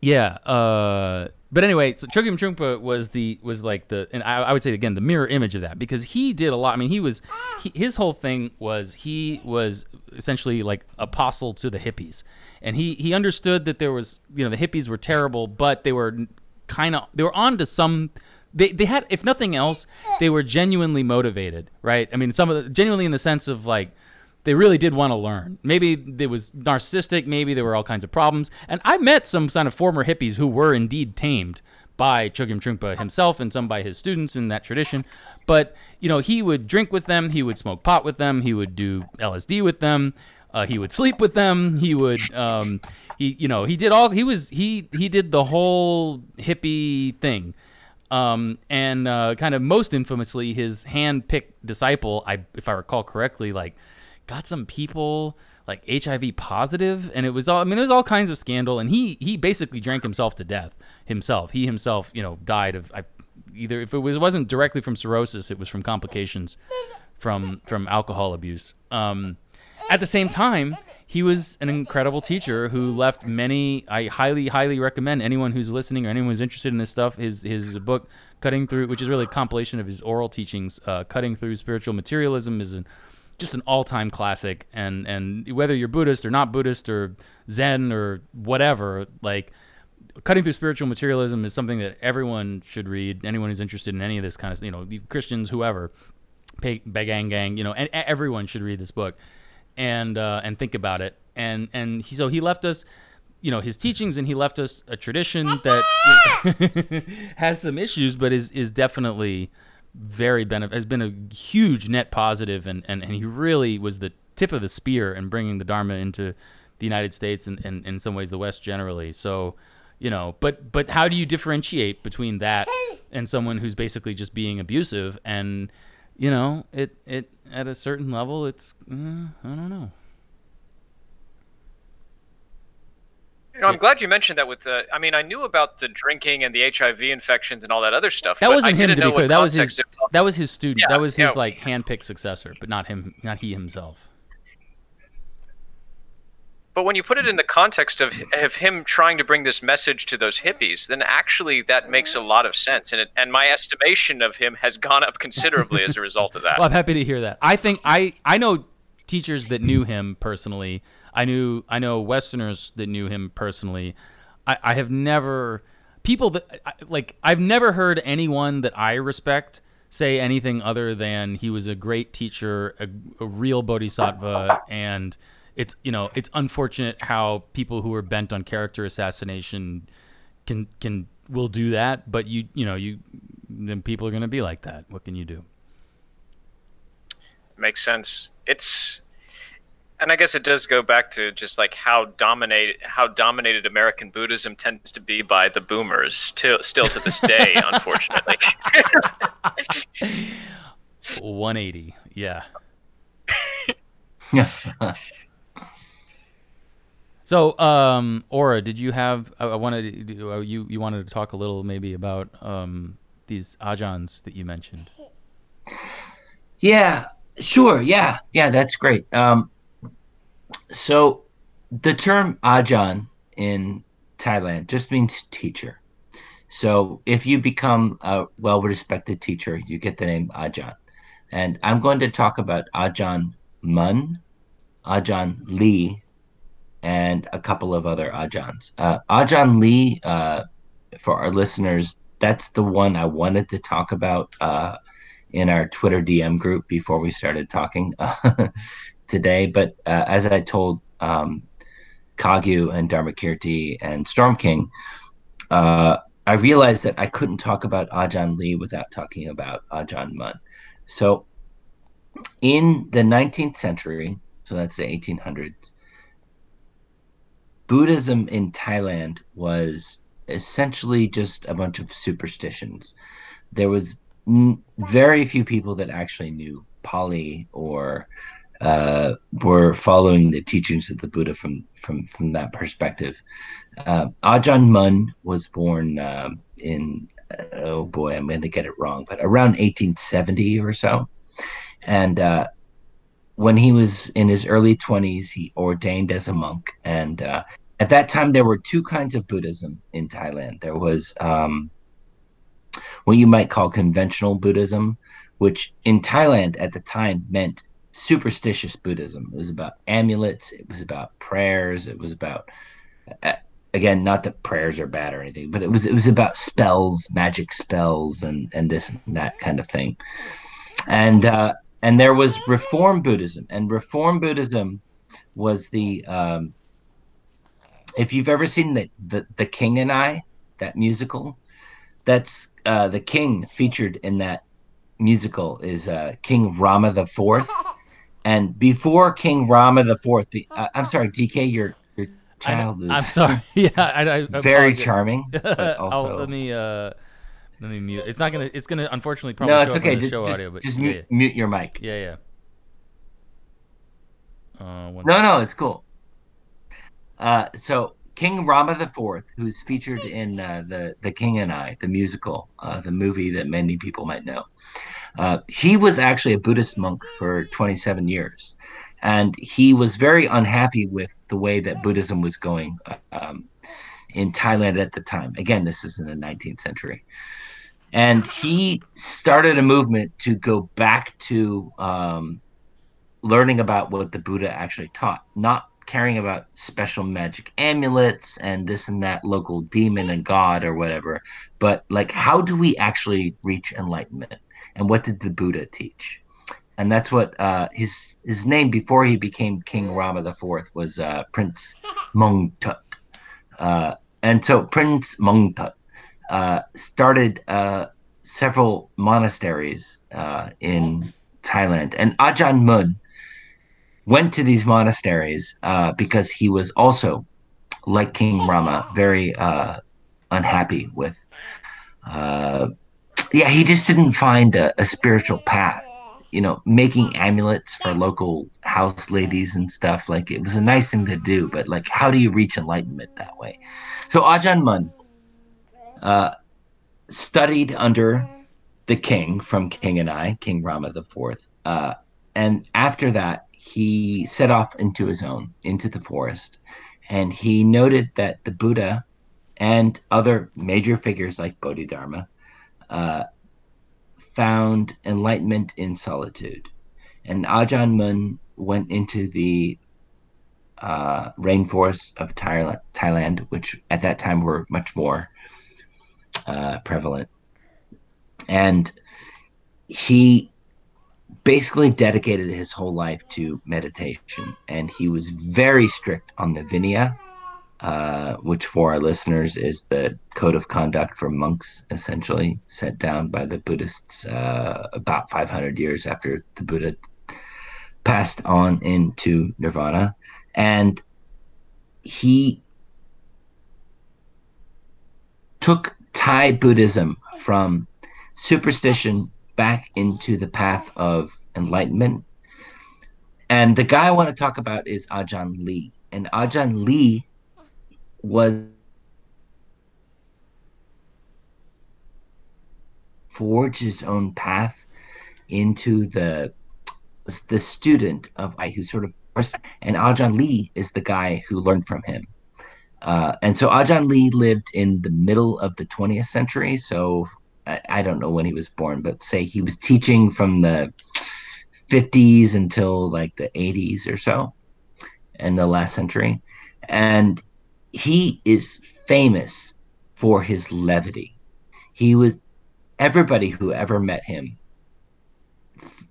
yeah uh but anyway so Chogyam Trungpa was the was like the and I, I would say again the mirror image of that because he did a lot. I mean he was he, his whole thing was he was essentially like apostle to the hippies. And he he understood that there was you know the hippies were terrible but they were kind of they were on to some they, they had if nothing else they were genuinely motivated right? I mean some of the genuinely in the sense of like they really did want to learn. Maybe it was narcissistic. Maybe there were all kinds of problems. And I met some kind of former hippies who were indeed tamed by Chogyam Trungpa himself and some by his students in that tradition. But you know, he would drink with them. He would smoke pot with them. He would do LSD with them. Uh, he would sleep with them. He would, um, he, you know, he did all. He was he he did the whole hippie thing. Um, and uh, kind of most infamously, his hand-picked disciple, I, if I recall correctly, like got some people like HIV positive, and it was all. I mean, there was all kinds of scandal, and he he basically drank himself to death himself. He himself, you know, died of I, either if it was wasn't directly from cirrhosis, it was from complications from from alcohol abuse. Um, at the same time, he was an incredible teacher who left many. I highly, highly recommend anyone who's listening or anyone who's interested in this stuff. His his book, Cutting Through, which is really a compilation of his oral teachings. Uh, Cutting Through Spiritual Materialism is an, just an all-time classic. And and whether you're Buddhist or not Buddhist or Zen or whatever, like cutting through spiritual materialism is something that everyone should read. Anyone who's interested in any of this kind of, you know, Christians, whoever, Begang Gang, you know, and and everyone should read this book and uh, and think about it. And and he, so he left us, you know, his teachings, and he left us a tradition that has some issues, but is is definitely very benefit has been a huge net positive, and and and he really was the tip of the spear in bringing the Dharma into the United States and, and in some ways the West generally. So you know but but how do you differentiate between that and someone who's basically just being abusive? And you know it it at a certain level it's uh, i don't know You know, I'm glad you mentioned that. With the, I mean, I knew about the drinking and the HIV infections and all that other stuff. that wasn't him to be clear that was his that was his student Yeah, that was his yeah. like handpicked successor but not him not he himself But when you put it in the context of of him trying to bring this message to those hippies, then actually that makes a lot of sense, and it, and my estimation of him has gone up considerably as a result of that. Well, I'm happy to hear that. I think I I know teachers that knew him personally. I knew I know Westerners that knew him personally. I, I have never people that like I've never heard anyone that I respect say anything other than he was a great teacher, a, a real bodhisattva, and it's you know it's unfortunate how people who are bent on character assassination can can will do that, but you you know you then people are going to be like that. What can you do? makes sense. It's and I guess it does go back to just like how dominated how dominated American Buddhism tends to be by the boomers, till still to this day, unfortunately. 180, yeah. Yeah. So, um, Aura, did you have? I, I wanted to, uh, you you wanted to talk a little maybe about um, these ajahns that you mentioned. Yeah, sure. Yeah, yeah, that's great. Um, so the term ajahn in Thailand just means teacher. So if you become a well-respected teacher, you get the name ajahn. And I'm going to talk about Ajahn Mun, Ajahn Lee, and a couple of other Ajahns. Uh, Ajahn Lee, uh, for our listeners, that's the one I wanted to talk about uh, in our Twitter DM group before we started talking today. But uh, as I told um, Kagyu and Dharmakirti and Storm King, uh, I realized that I couldn't talk about Ajahn Lee without talking about Ajahn Mun. So in the 19th century, so that's the 1800s, Buddhism in Thailand was essentially just a bunch of superstitions. There was n- very few people that actually knew Pali or uh, were following the teachings of the Buddha from from from that perspective. Uh, Ajahn Mun was born uh, in oh boy, I'm going to get it wrong, but around 1870 or so, and uh, when he was in his early 20s, he ordained as a monk. And uh, at that time, there were two kinds of Buddhism in Thailand. There was um, what you might call conventional Buddhism, which in Thailand at the time meant superstitious Buddhism. It was about amulets, it was about prayers, it was about again, not that prayers are bad or anything, but it was it was about spells, magic spells, and and this and that kind of thing. And uh, and there was Reform Buddhism, and Reform Buddhism was the um, if you've ever seen the, the the King and I that musical, that's uh, the King featured in that musical is uh, King Rama the Fourth, and before King Rama the Fourth, uh, I'm sorry, DK, your your child is I'm sorry. Yeah, I, I, very charming, but also let me uh, let me mute. It's not gonna. It's gonna unfortunately probably no, show it's okay. Just, show just, audio, but just yeah, mute, mute your mic. yeah, yeah. yeah. Uh, No, no, it's cool. Uh, so King Rama the Fourth, who's featured in uh, the the King and I, the musical, uh, the movie that many people might know, uh, he was actually a Buddhist monk for 27 years, and he was very unhappy with the way that Buddhism was going um, in Thailand at the time. Again, this is in the 19th century, and he started a movement to go back to um, learning about what the Buddha actually taught, not caring about special magic amulets and this and that local demon and god or whatever, but like how do we actually reach enlightenment and what did the Buddha teach? And that's what uh, his his name before he became King Rama the Fourth was uh, Prince Mongkut. Uh, and so Prince Mongkut uh, started uh, several monasteries uh, in Thailand, and Ajahn Mun went to these monasteries because he was also, like King Rama, very unhappy with. Yeah, he just didn't find a, a spiritual path. You know, making amulets for local house ladies and stuff. Like it was a nice thing to do, but like, how do you reach enlightenment that way? So Ajahn Mun uh, studied under the king from King and I, King Rama the Fourth, uh, and after that, he set off into his own, into the forest, and he noted that the Buddha and other major figures like Bodhidharma uh, found enlightenment in solitude. And Ajahn Mun went into the uh, rainforests of Thailand, Thailand, which at that time were much more uh, prevalent. And he basically dedicated his whole life to meditation. And he was very strict on the Vinaya, uh, which for our listeners is the code of conduct for monks, essentially set down by the Buddhists uh, about 500 years after the Buddha passed on into nirvana and he took Thai Buddhism from superstition back into the path of enlightenment. And the guy I want to talk about is Ajahn Lee. And Ajahn Lee was forged his own path into the the student of I who sort of and Ajahn Lee is the guy who learned from him. Uh, and so Ajahn Lee lived in the middle of the 20th century. So I, I, don't know when he was born, but say he was teaching from the 50s until like the 80s or so in the last century. And he is famous for his levity. He was, everybody who ever met him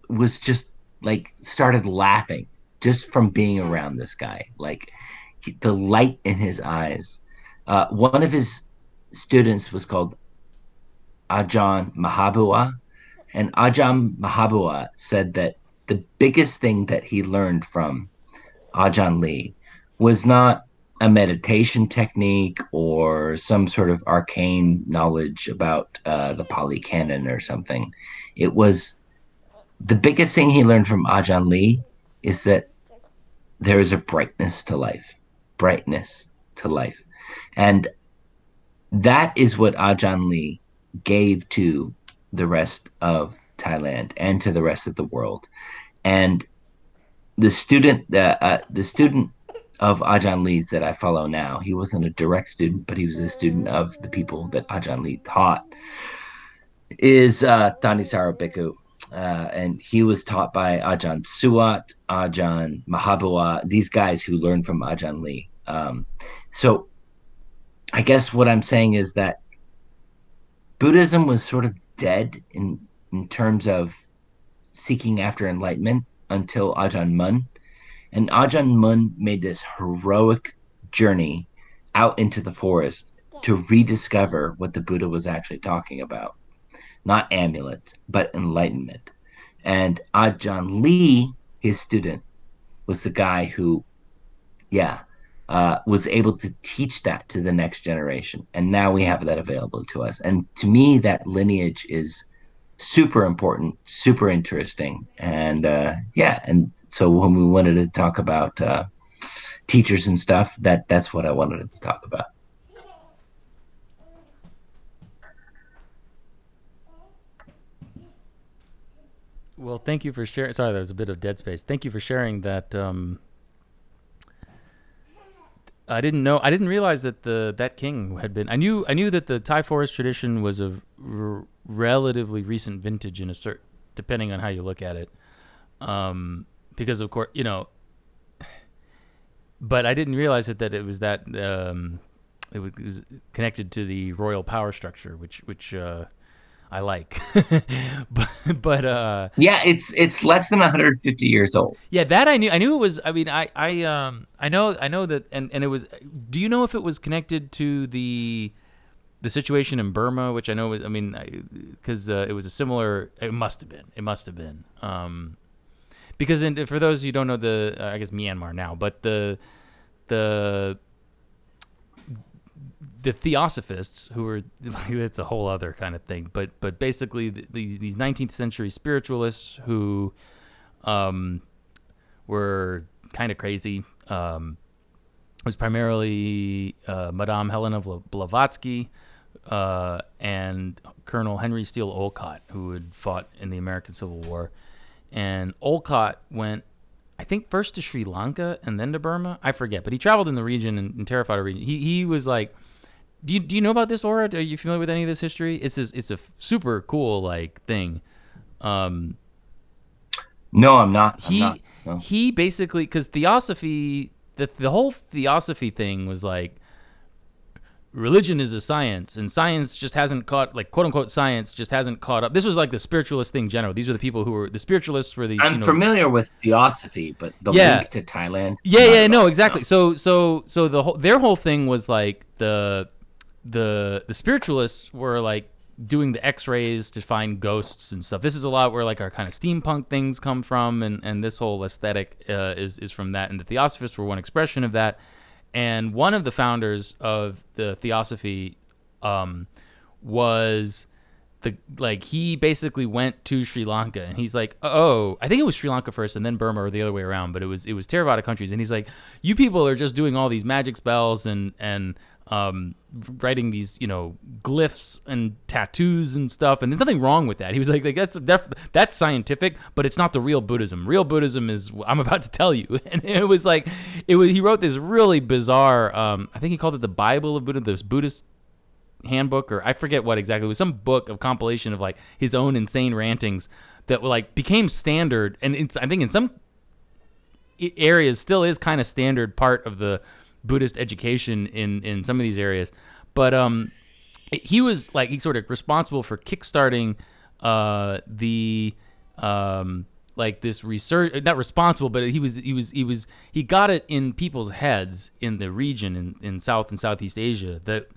was just like started laughing just from being around this guy. Like he, the light in his eyes. Uh, one of his students was called Ajahn Mahabua, and Ajahn Mahabua said that the biggest thing that he learned from Ajahn Lee was not a meditation technique or some sort of arcane knowledge about uh, the Pali Canon or something. It was the biggest thing he learned from Ajahn Lee is that there is a brightness to life, brightness to life. And that is what Ajahn Lee gave to the rest of Thailand and to the rest of the world. And the student, uh, uh, the student of Ajahn Lee's that I follow now, he wasn't a direct student, but he was a student of the people that Ajahn Lee taught, is uh, Thanissaro Bhikkhu uh, and he was taught by Ajahn Suwat, Ajahn Mahabua, these guys who learned from Ajahn Lee. Um, so I guess what I'm saying is that Buddhism was sort of dead in, in terms of seeking after enlightenment until Ajahn Mun. And Ajahn Mun made this heroic journey out into the forest to rediscover what the Buddha was actually talking about not amulets, but enlightenment. And Ajahn Lee, his student, was the guy who, yeah, uh, was able to teach that to the next generation. And now we have that available to us. And to me, that lineage is super important, super interesting. And uh, yeah, and so when we wanted to talk about uh, teachers and stuff, that that's what I wanted to talk about. Well, thank you for sharing. Sorry, there was a bit of dead space. Thank you for sharing that. Um, I didn't know. I didn't realize that the that king had been. I knew. I knew that the Thai forest tradition was of relatively recent vintage in a certain, depending on how you look at it. Um, because of course, you know. But I didn't realize that that it was that. Um, it was connected to the royal power structure, which which. Uh, I like. but but uh Yeah, it's it's less than 150 years old. Yeah, that I knew I knew it was I mean I I um I know I know that and and it was do you know if it was connected to the the situation in Burma, which I know was I mean cuz uh, it was a similar it must have been. It must have been. Um because in, for those who don't know the uh, I guess Myanmar now, but the the the theosophists who were it's a whole other kind of thing but but basically these these 19th century spiritualists who um, were kind of crazy um, was primarily uh, Madame Helena Blavatsky uh, and Colonel Henry Steele Olcott, who had fought in the American Civil War. And Olcott went, I think, first to Sri Lanka and then to Burma. I forget, but he traveled in the region and, and terrified a region. He he was like do you do you know about this aura? Are you familiar with any of this history? It's this, it's a super cool like thing. Um, no, I'm not. He I'm not, no. he basically because theosophy the the whole theosophy thing was like religion is a science and science just hasn't caught like quote unquote science just hasn't caught up this was like the spiritualist thing general these are the people who were the spiritualists were these i'm you know, familiar with theosophy but the yeah. link to thailand yeah yeah no exactly so so so the whole their whole thing was like the the the spiritualists were like doing the X-rays to find ghosts and stuff. This is a lot where like our kind of steampunk things come from, and and this whole aesthetic uh, is is from that. And the Theosophists were one expression of that. And one of the founders of the Theosophy um, was the like he basically went to Sri Lanka and he's like, oh, I think it was Sri Lanka first and then Burma or the other way around, but it was it was Theravada countries, and he's like, you people are just doing all these magic spells and and um, writing these you know glyphs and tattoos and stuff, and there's nothing wrong with that. He was like, like that's def- that's scientific, but it's not the real Buddhism. Real Buddhism is I'm about to tell you, and it was like it was he wrote this really bizarre. Um, I think he called it the Bible of Buddha, this Buddhist handbook or I forget what exactly. It was some book of compilation of like his own insane rantings that like became standard and it's I think in some areas still is kind of standard part of the Buddhist education in in some of these areas. But um he was like he's sort of responsible for kickstarting uh the um like this research not responsible but he was he was he was he got it in people's heads in the region in, in south and southeast asia that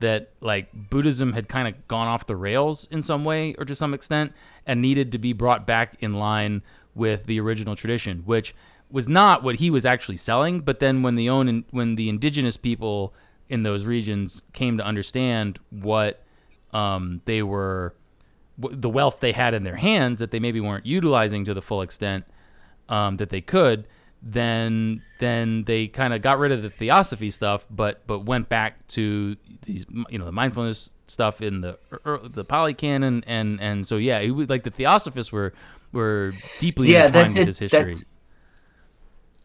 that like Buddhism had kind of gone off the rails in some way or to some extent and needed to be brought back in line with the original tradition, which was not what he was actually selling. But then when the own when the indigenous people in those regions came to understand what um, they were, the wealth they had in their hands that they maybe weren't utilizing to the full extent um, that they could, then then they kind of got rid of the theosophy stuff, but but went back to these you know the mindfulness stuff in the the Pali canon, and and so yeah, it like the theosophists were were deeply yeah, intertwined with his history. That's,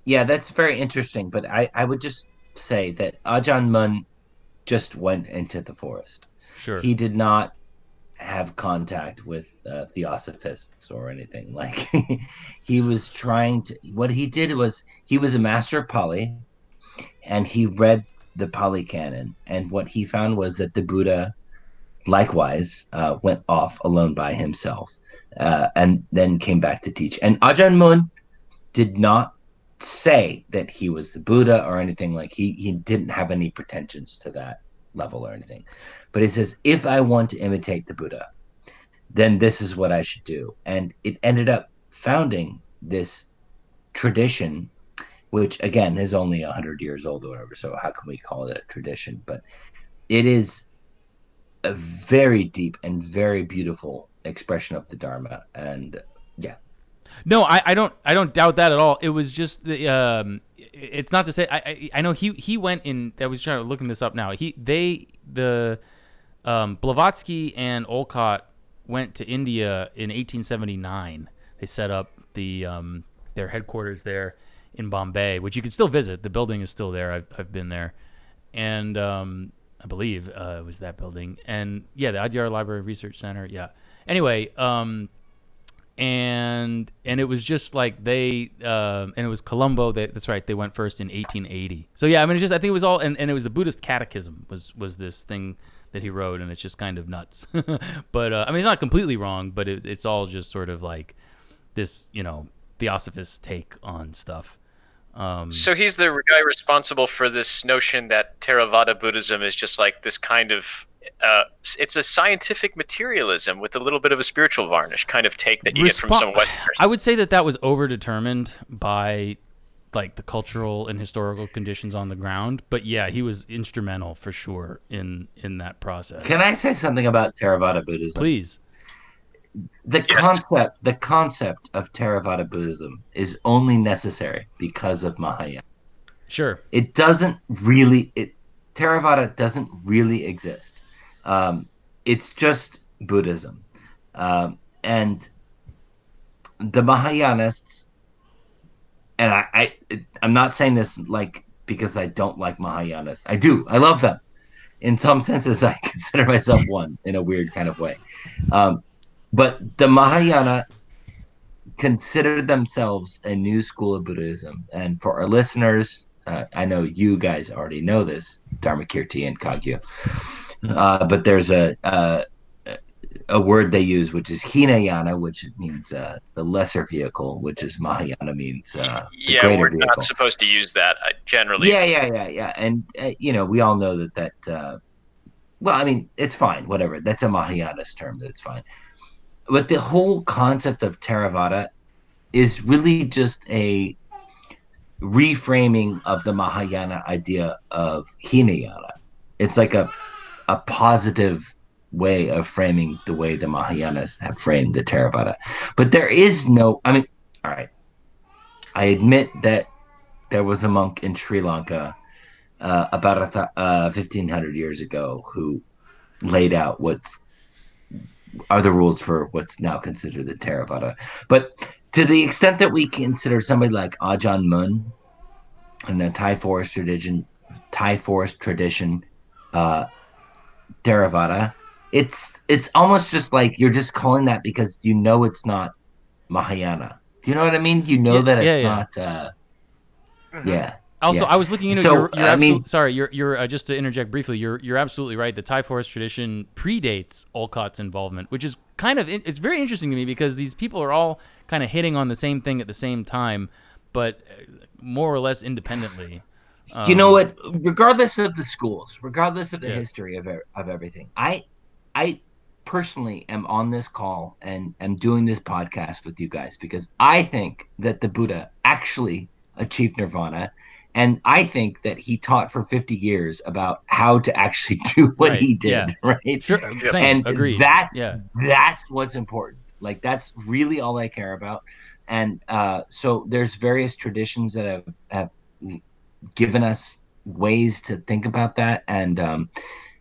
yeah, that's very interesting. But I I would just say that Ajahn Mun just went into the forest. Sure, he did not have contact with uh, theosophists or anything. Like he was trying to. What he did was he was a master of Pali, and he read the Pali Canon, and what he found was that the Buddha, likewise, uh, went off alone by himself, uh, and then came back to teach. And Ajahn Mun did not say that he was the Buddha or anything like he he didn't have any pretensions to that level or anything. But he says, if I want to imitate the Buddha, then this is what I should do. And it ended up founding this tradition, which again is only 100 years old or whatever. So how can we call it a tradition? But it is a very deep and very beautiful expression of the Dharma. And yeah. No, I, I don't I don't doubt that at all. It was just the um it's not to say I, I, I know he he went in. I was trying to looking this up now. He they the um, Blavatsky and Olcott went to India in 1879. They set up the um, their headquarters there in Bombay, which you can still visit. The building is still there. I've I've been there, and um, I believe uh, it was that building. And yeah, the Adyar Library Research Center. Yeah. Anyway, um, and and it was just like they um, and it was Colombo. That, that's right. They went first in 1880. So yeah, I mean, it's just I think it was all and, and it was the Buddhist Catechism was was this thing that he wrote, and it's just kind of nuts. but uh, I mean, it's not completely wrong, but it, it's all just sort of like this, you know, theosophist take on stuff. Um, so he's the guy responsible for this notion that Theravada Buddhism is just like this kind of uh, it's a scientific materialism with a little bit of a spiritual varnish kind of take that you Resp- get from some Westerners. I would say that that was overdetermined by like the cultural and historical conditions on the ground. But yeah, he was instrumental for sure in in that process. Can I say something about Theravada Buddhism? Please. The yes. concept the concept of Theravada Buddhism is only necessary because of Mahayana. Sure. It doesn't really it Theravada doesn't really exist. Um, it's just Buddhism. Um, and the Mahayanists and I, I I'm not saying this like because I don't like Mahayanas. I do. I love them. In some senses, I consider myself one in a weird kind of way. Um, but the Mahayana considered themselves a new school of Buddhism. And for our listeners, uh, I know you guys already know this, Dharmakirti and Kagyu. Uh, but there's a, a, a word they use, which is Hinayana, which means uh, the lesser vehicle, which is Mahayana means uh, yeah, we're vehicle. not supposed to use that uh, generally. Yeah, yeah, yeah, yeah, and uh, you know we all know that that uh, well, I mean, it's fine, whatever. That's a Mahayanist term. That's fine. But the whole concept of Theravada is really just a reframing of the Mahayana idea of Hinayana. It's like a a positive way of framing the way the Mahayanas have framed the Theravada. But there is no, I mean, all right. I admit that there was a monk in Sri Lanka uh, about th- uh, 1500 years ago who laid out what's are the rules for what's now considered the Theravada. But to the extent that we consider somebody like Ajahn Mun in the Thai forest tradition, Thai forest tradition, uh, Theravada, it's it's almost just like you're just calling that because you know it's not Mahayana. Do you know what I mean? You know Yeah, that it's yeah, yeah. not. Uh, Mhm. Yeah. Also, Yeah. I was looking into. So, you're, you're I absolute- mean- sorry. You're you're uh, just to interject briefly. You're you're absolutely right. The Thai forest tradition predates Olcott's involvement, which is kind of it's very interesting to me because these people are all kind of hitting on the same thing at the same time, but uh, more or less independently. You know Um, what? Regardless of the schools, regardless of the Yeah. history of of everything, I I personally am on this call and am doing this podcast with you guys because I think that the Buddha actually achieved nirvana. And I think that he taught for 50 years about how to actually do what Right, he did, yeah. right? Sure. Same. and agreed. that's yeah. that's what's important like that's really all i care about and uh, so there's various traditions that have have given us ways to think about that and um,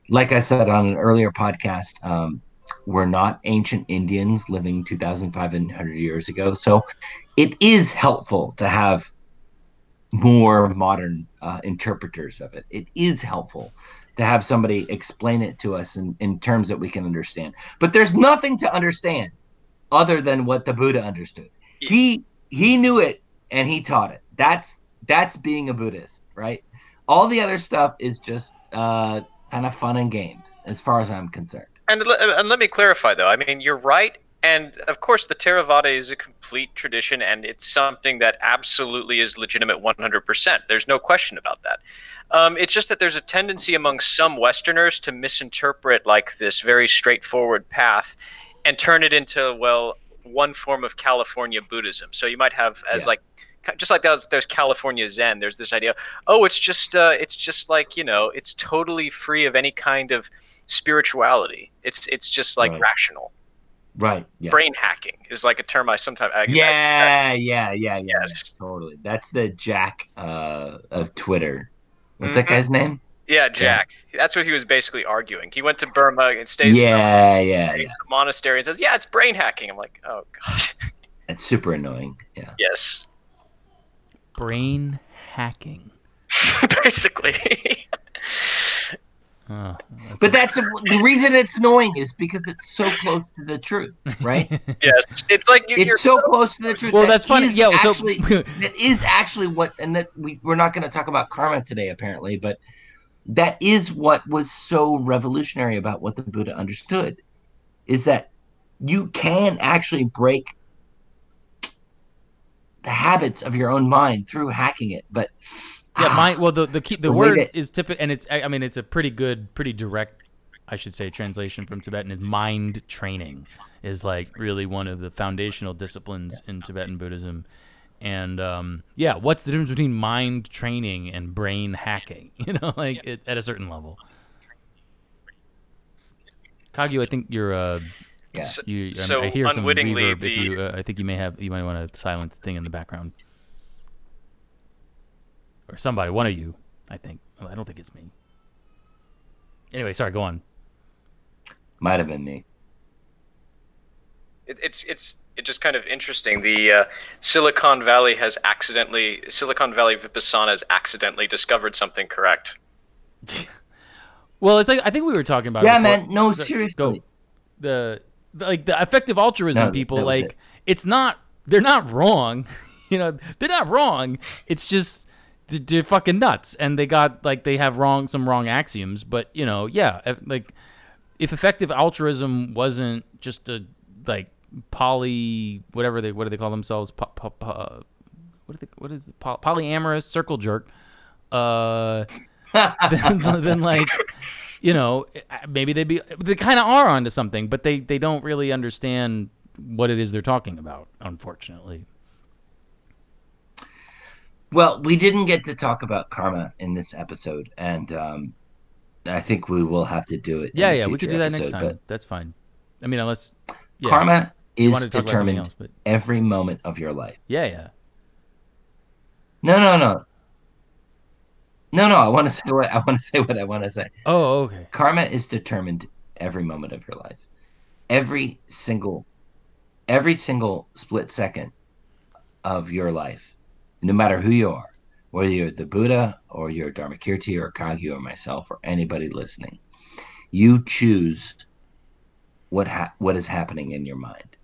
like i said on an earlier podcast um, we're not ancient indians living 2500 years ago so it is helpful to have more modern uh, interpreters of it it is helpful to have somebody explain it to us in, in terms that we can understand. But there's nothing to understand other than what the Buddha understood. He he knew it and he taught it. That's that's being a Buddhist, right? All the other stuff is just uh, kind of fun and games, as far as I'm concerned. And, and let me clarify, though. I mean, you're right. And of course, the Theravada is a complete tradition, and it's something that absolutely is legitimate 100%. There's no question about that. Um, it's just that there's a tendency among some Westerners to misinterpret like this very straightforward path and turn it into, well, one form of California Buddhism. So you might have as Yeah. like just like there's, there's California Zen. There's this idea, oh, it's just uh, it's just like you know, it's totally free of any kind of spirituality. It's it's just like Right. rational. Right. Yeah. Brain hacking is like a term I sometimes I, Yeah, yeah, yeah, yeah. Yes. Totally. That's the Jack uh, of Twitter. What's that Mhm. guy's name? yeah, Jack. That's what he was basically arguing. He went to Burma and stays in Yeah, yeah, yeah. a monastery and says, "Yeah, it's brain hacking." I'm like, "Oh God, It's super annoying. Yeah. yes." Brain hacking. basically. Oh, But that's the reason it's annoying is because it's so close to the truth, right? yes, it's like you, you're it's so close to the truth. well, that that's funny. is Yeah. So actually, that is actually what, and that we we're not going to talk about karma today, apparently, but that is what was so revolutionary about what the Buddha understood, is that you can actually break the habits of your own mind through hacking it, but yeah, mind. Well, the the key, the, The word that- is typical, and it's. I I mean, it's a pretty good, pretty direct, I should say, translation from Tibetan is mind training. Is like really one of the foundational disciplines in Tibetan Buddhism, and um, yeah, what's the difference between mind training and brain hacking? You know, like it, at a certain level. Kagyu, I think you're. Uh, Yeah. So, you, I- so I hear some unwittingly, reverb. the If you, uh, I think you may have. You might want to silence the thing in the background, or somebody, one of you. I think. Well, I don't think it's me. Anyway, sorry. Go on. might have been me. it, it's it's it's just kind of interesting. The uh, Silicon Valley has accidentally Silicon Valley Vipassana has accidentally discovered something correct. Well, it's like I think we were talking about. it Yeah, before. man. No, Sorry, seriously. Go. The, the like the effective altruism No, people like it. it's not they're not wrong. you know, they're not wrong. It's just they're, they're fucking nuts, and they got like they have wrong some wrong axioms. But you know, yeah, if- like if effective altruism wasn't just a like poly whatever they what do they call themselves po, po, po, what are they, what is the Po, polyamorous circle jerk uh then, then like you know, maybe they be they kind of are onto something, but they they don't really understand what it is they're talking about. Unfortunately. Well, we didn't get to talk about karma in this episode, and um, I think we will have to do it. Yeah, yeah, we could do that next time. but That's fine. I mean, unless yeah, Karma is wanted to talk about something determined else, but every moment of your life. yeah, yeah. No, no, no. No, no. I want to say what I want to say. What I want to say. Oh, okay. Karma is determined every moment of your life. Every single, every single split second of your life, no matter who you are, whether you're the Buddha or you're Dharmakirti or Kagyu or myself or anybody listening, you choose what ha- what is happening in your mind,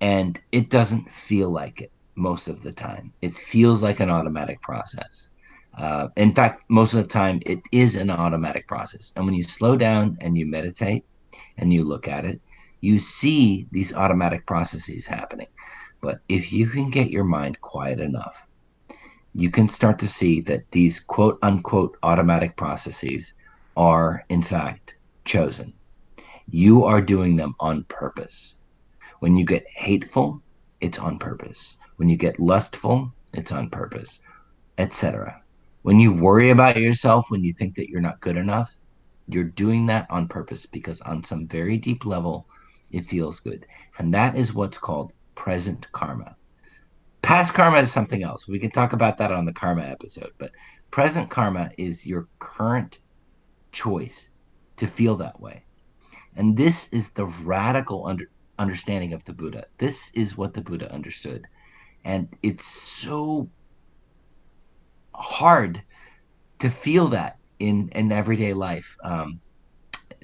and it doesn't feel like it most of the time. It feels like an automatic process. Uh, in fact, most of the time, it is an automatic process. And when you slow down and you meditate and you look at it, you see these automatic processes happening. But if you can get your mind quiet enough, you can start to see that these quote unquote automatic processes are, in fact, chosen. You are doing them on purpose. When you get hateful, it's on purpose. When you get lustful, it's on purpose, etc. When you worry about yourself, when you think that you're not good enough, you're doing that on purpose because on some very deep level, it feels good. And that is what's called present karma. Past karma is something else. We can talk about that on the karma episode, but present karma is your current choice to feel that way. And this is the radical under, understanding of the Buddha. This is what the Buddha understood. And it's so hard to feel that in in everyday life. Um,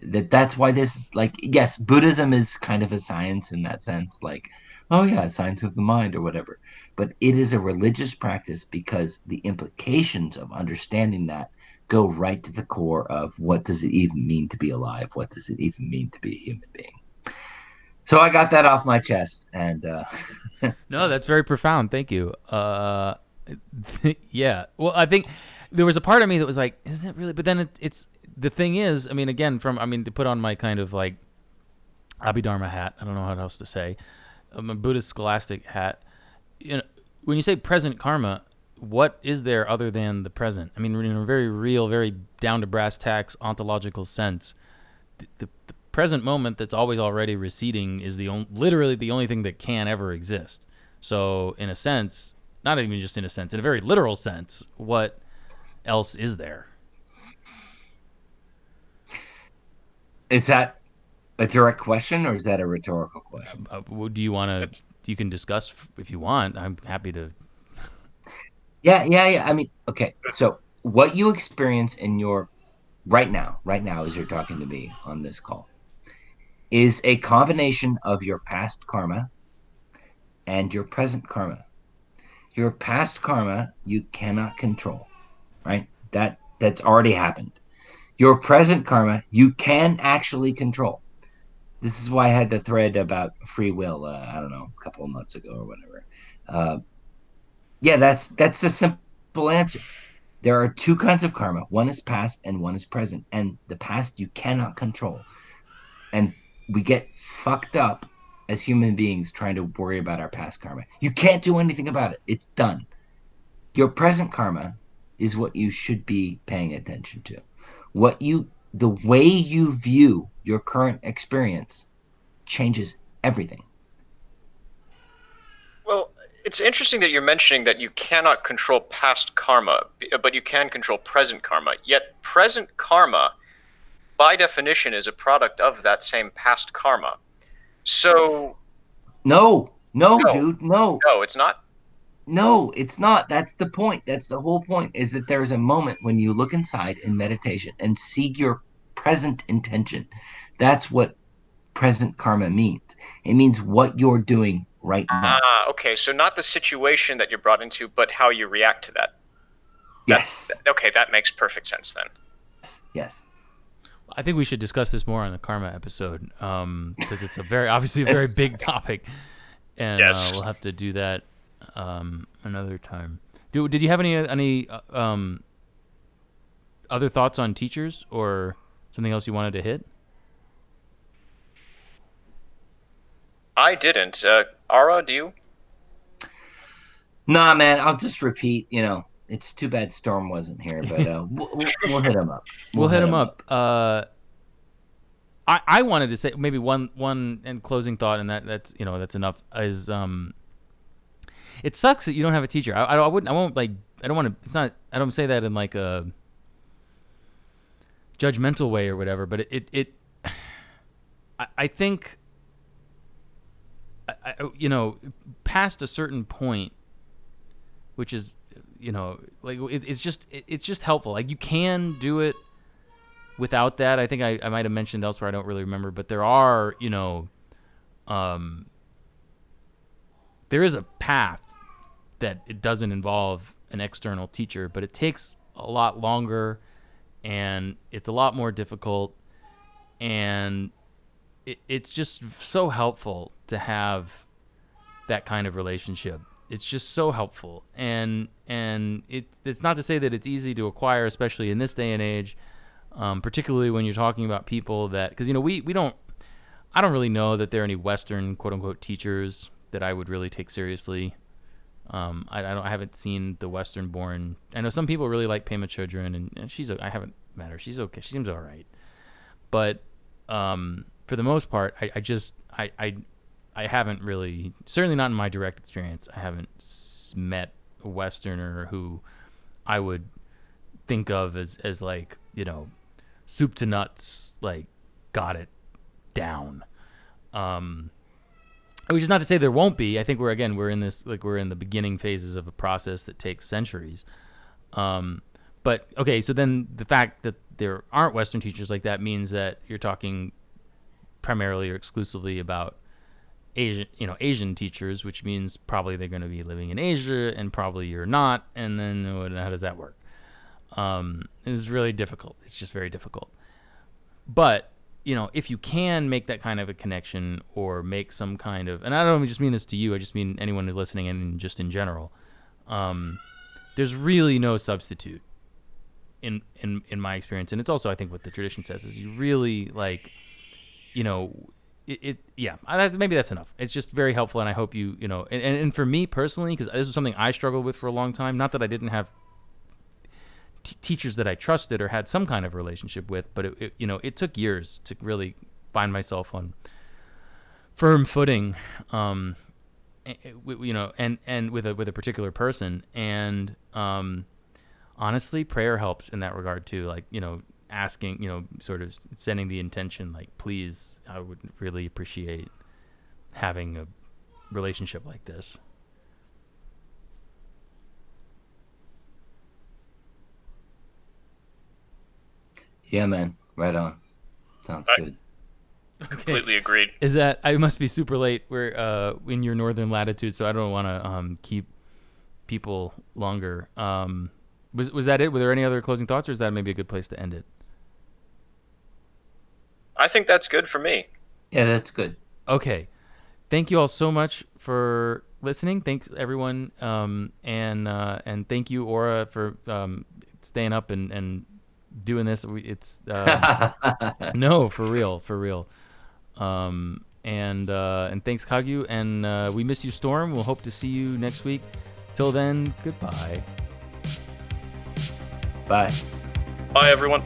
that that's why this like yes, Buddhism is kind of a science in that sense, like oh yeah, science of the mind or whatever. But it is a religious practice because the implications of understanding that go right to the core of what does it even mean to be alive? What does it even mean to be a human being? So I got that off my chest, and uh, No, that's very profound. Thank you. Uh, yeah. Well, I think there was a part of me that was like, "Is it really?" But then it, it's the thing is, I mean, again, from I mean, to put on my kind of like Abhidharma hat. I don't know how else to say, um, a Buddhist scholastic hat. You know, when you say present karma, what is there other than the present? I mean, in a very real, very down to brass tacks ontological sense, the, the, the present moment that's always already receding is the on, literally the only thing that can ever exist. So, in a sense, not even just in a sense, in a very literal sense, what else is there? is that a direct question or is that a rhetorical question? Uh, do you want to? You can discuss if you want. I'm happy to. Yeah, yeah, yeah. I mean, okay. So, what you experience in your right now, right now, as you're talking to me on this call, is a combination of your past karma and your present karma. Your past karma you cannot control, right? That that's already happened. Your present karma you can actually control. This is why I had the thread about free will. Uh, I don't know, a couple of months ago or whatever. Uh, yeah, that's that's a simple answer. There are two kinds of karma. One is past and one is present. And the past you cannot control. And we get fucked up as human beings trying to worry about our past karma. You can't do anything about it. It's done. Your present karma is what you should be paying attention to. What you the way you view your current experience changes everything. Well, it's interesting that you're mentioning that you cannot control past karma, but you can control present karma. Yet, present karma, by definition, is a product of that same past karma. So, No, no, No. dude, no. no, it's not. No, it's not. That's the point. That's the whole point is that there's a moment when you look inside in meditation and see your present intention. That's what present karma means. It means what you're doing right now. Ah, okay. So, not the situation that you're brought into, but how you react to that. Yes. Okay, that makes perfect sense then. Yes. Yes. I think we should discuss this more on the karma episode because it's a very obviously a very big topic, and Yes. uh, we'll have to do that um, another time. Do, did you have any any uh, um, other thoughts on teachers or Something else you wanted to hit? I didn't. Uh, Ara, do you? Nah, man. I'll just repeat. You know, it's too bad Storm wasn't here, but uh, we'll, we'll, hit him up. We'll, we'll hit, hit him up. up. Uh, I I wanted to say maybe one one and closing thought, and that that's you know that's enough. Is um, it sucks that you don't have a teacher. I I, I wouldn't. I won't like. I don't want to. It's not. I don't say that in like a judgmental way or whatever. But it it, it I, I think. I, you know, past a certain point, which is, you know, like it, it's just it, it's just helpful. Like you can do it without that. I think I, I might have mentioned elsewhere. I don't really remember, but there are, you know, um, there is a path that it doesn't involve an external teacher, but it takes a lot longer and it's a lot more difficult and it, it's just so helpful to have that kind of relationship it's just so helpful. And and it, it's not to say that it's easy to acquire especially in this day and age um, particularly when you're talking about people that because you know we, we don't i don't really know that there are any western quote unquote teachers that i would really take seriously. Um, I, I, don't I haven't seen the western born. I know some people really like pema chodron and, and she's i haven't met her. She's okay. She seems all right. But um, for the most part I, I just I, I I haven't really certainly not in my direct experience I haven't met a westerner who I would think of as as like you know soup to nuts, like got it down. Um, which is not to say there won't be. I think we're again we're in this like we're in the beginning phases of a process that takes centuries. Um, but okay, so then the fact that there aren't Western teachers like that means that you're talking primarily or exclusively about Asian, you know, Asian teachers, which means probably they're going to be living in Asia, and probably you're not. And then how does that work? Um, it's really difficult. It's just very difficult. But you know, if you can make that kind of a connection or make some kind of, and I don't just mean this to you, I just mean anyone who's listening and just in general, um, there's really no substitute in, in, in my experience. And it's also, I think what the tradition says is you really like, you know, it, it yeah, maybe that's enough. It's just very helpful. And I hope you, you know, and, and for me personally, cause this was something I struggled with for a long time, not that I didn't have t- teachers that I trusted or had some kind of relationship with, but it, it, you know it took years to really find myself on firm footing, um, you know, and and with a with a particular person, and um, honestly, prayer helps in that regard too. Like you know, asking, you know, sort of sending the intention, like, please, I would really appreciate having a relationship like this. Yeah, man. Right on. Sounds I good. Completely agreed. Is that I must be super late. We're uh, in your northern latitude, so I don't want to um, keep people longer. Um, was was that it? Were there any other closing thoughts, or is that maybe a good place to end it? I think that's good for me. Yeah, that's good. Okay, thank you all so much for listening. Thanks everyone, um, and uh, and thank you Aura for um, staying up and and doing this. It's uh, no, for real, for real. Um, and uh, and thanks, Kagyu, and uh, we miss you, Storm. We'll hope to see you next week. Till then, goodbye. Bye. Bye, everyone.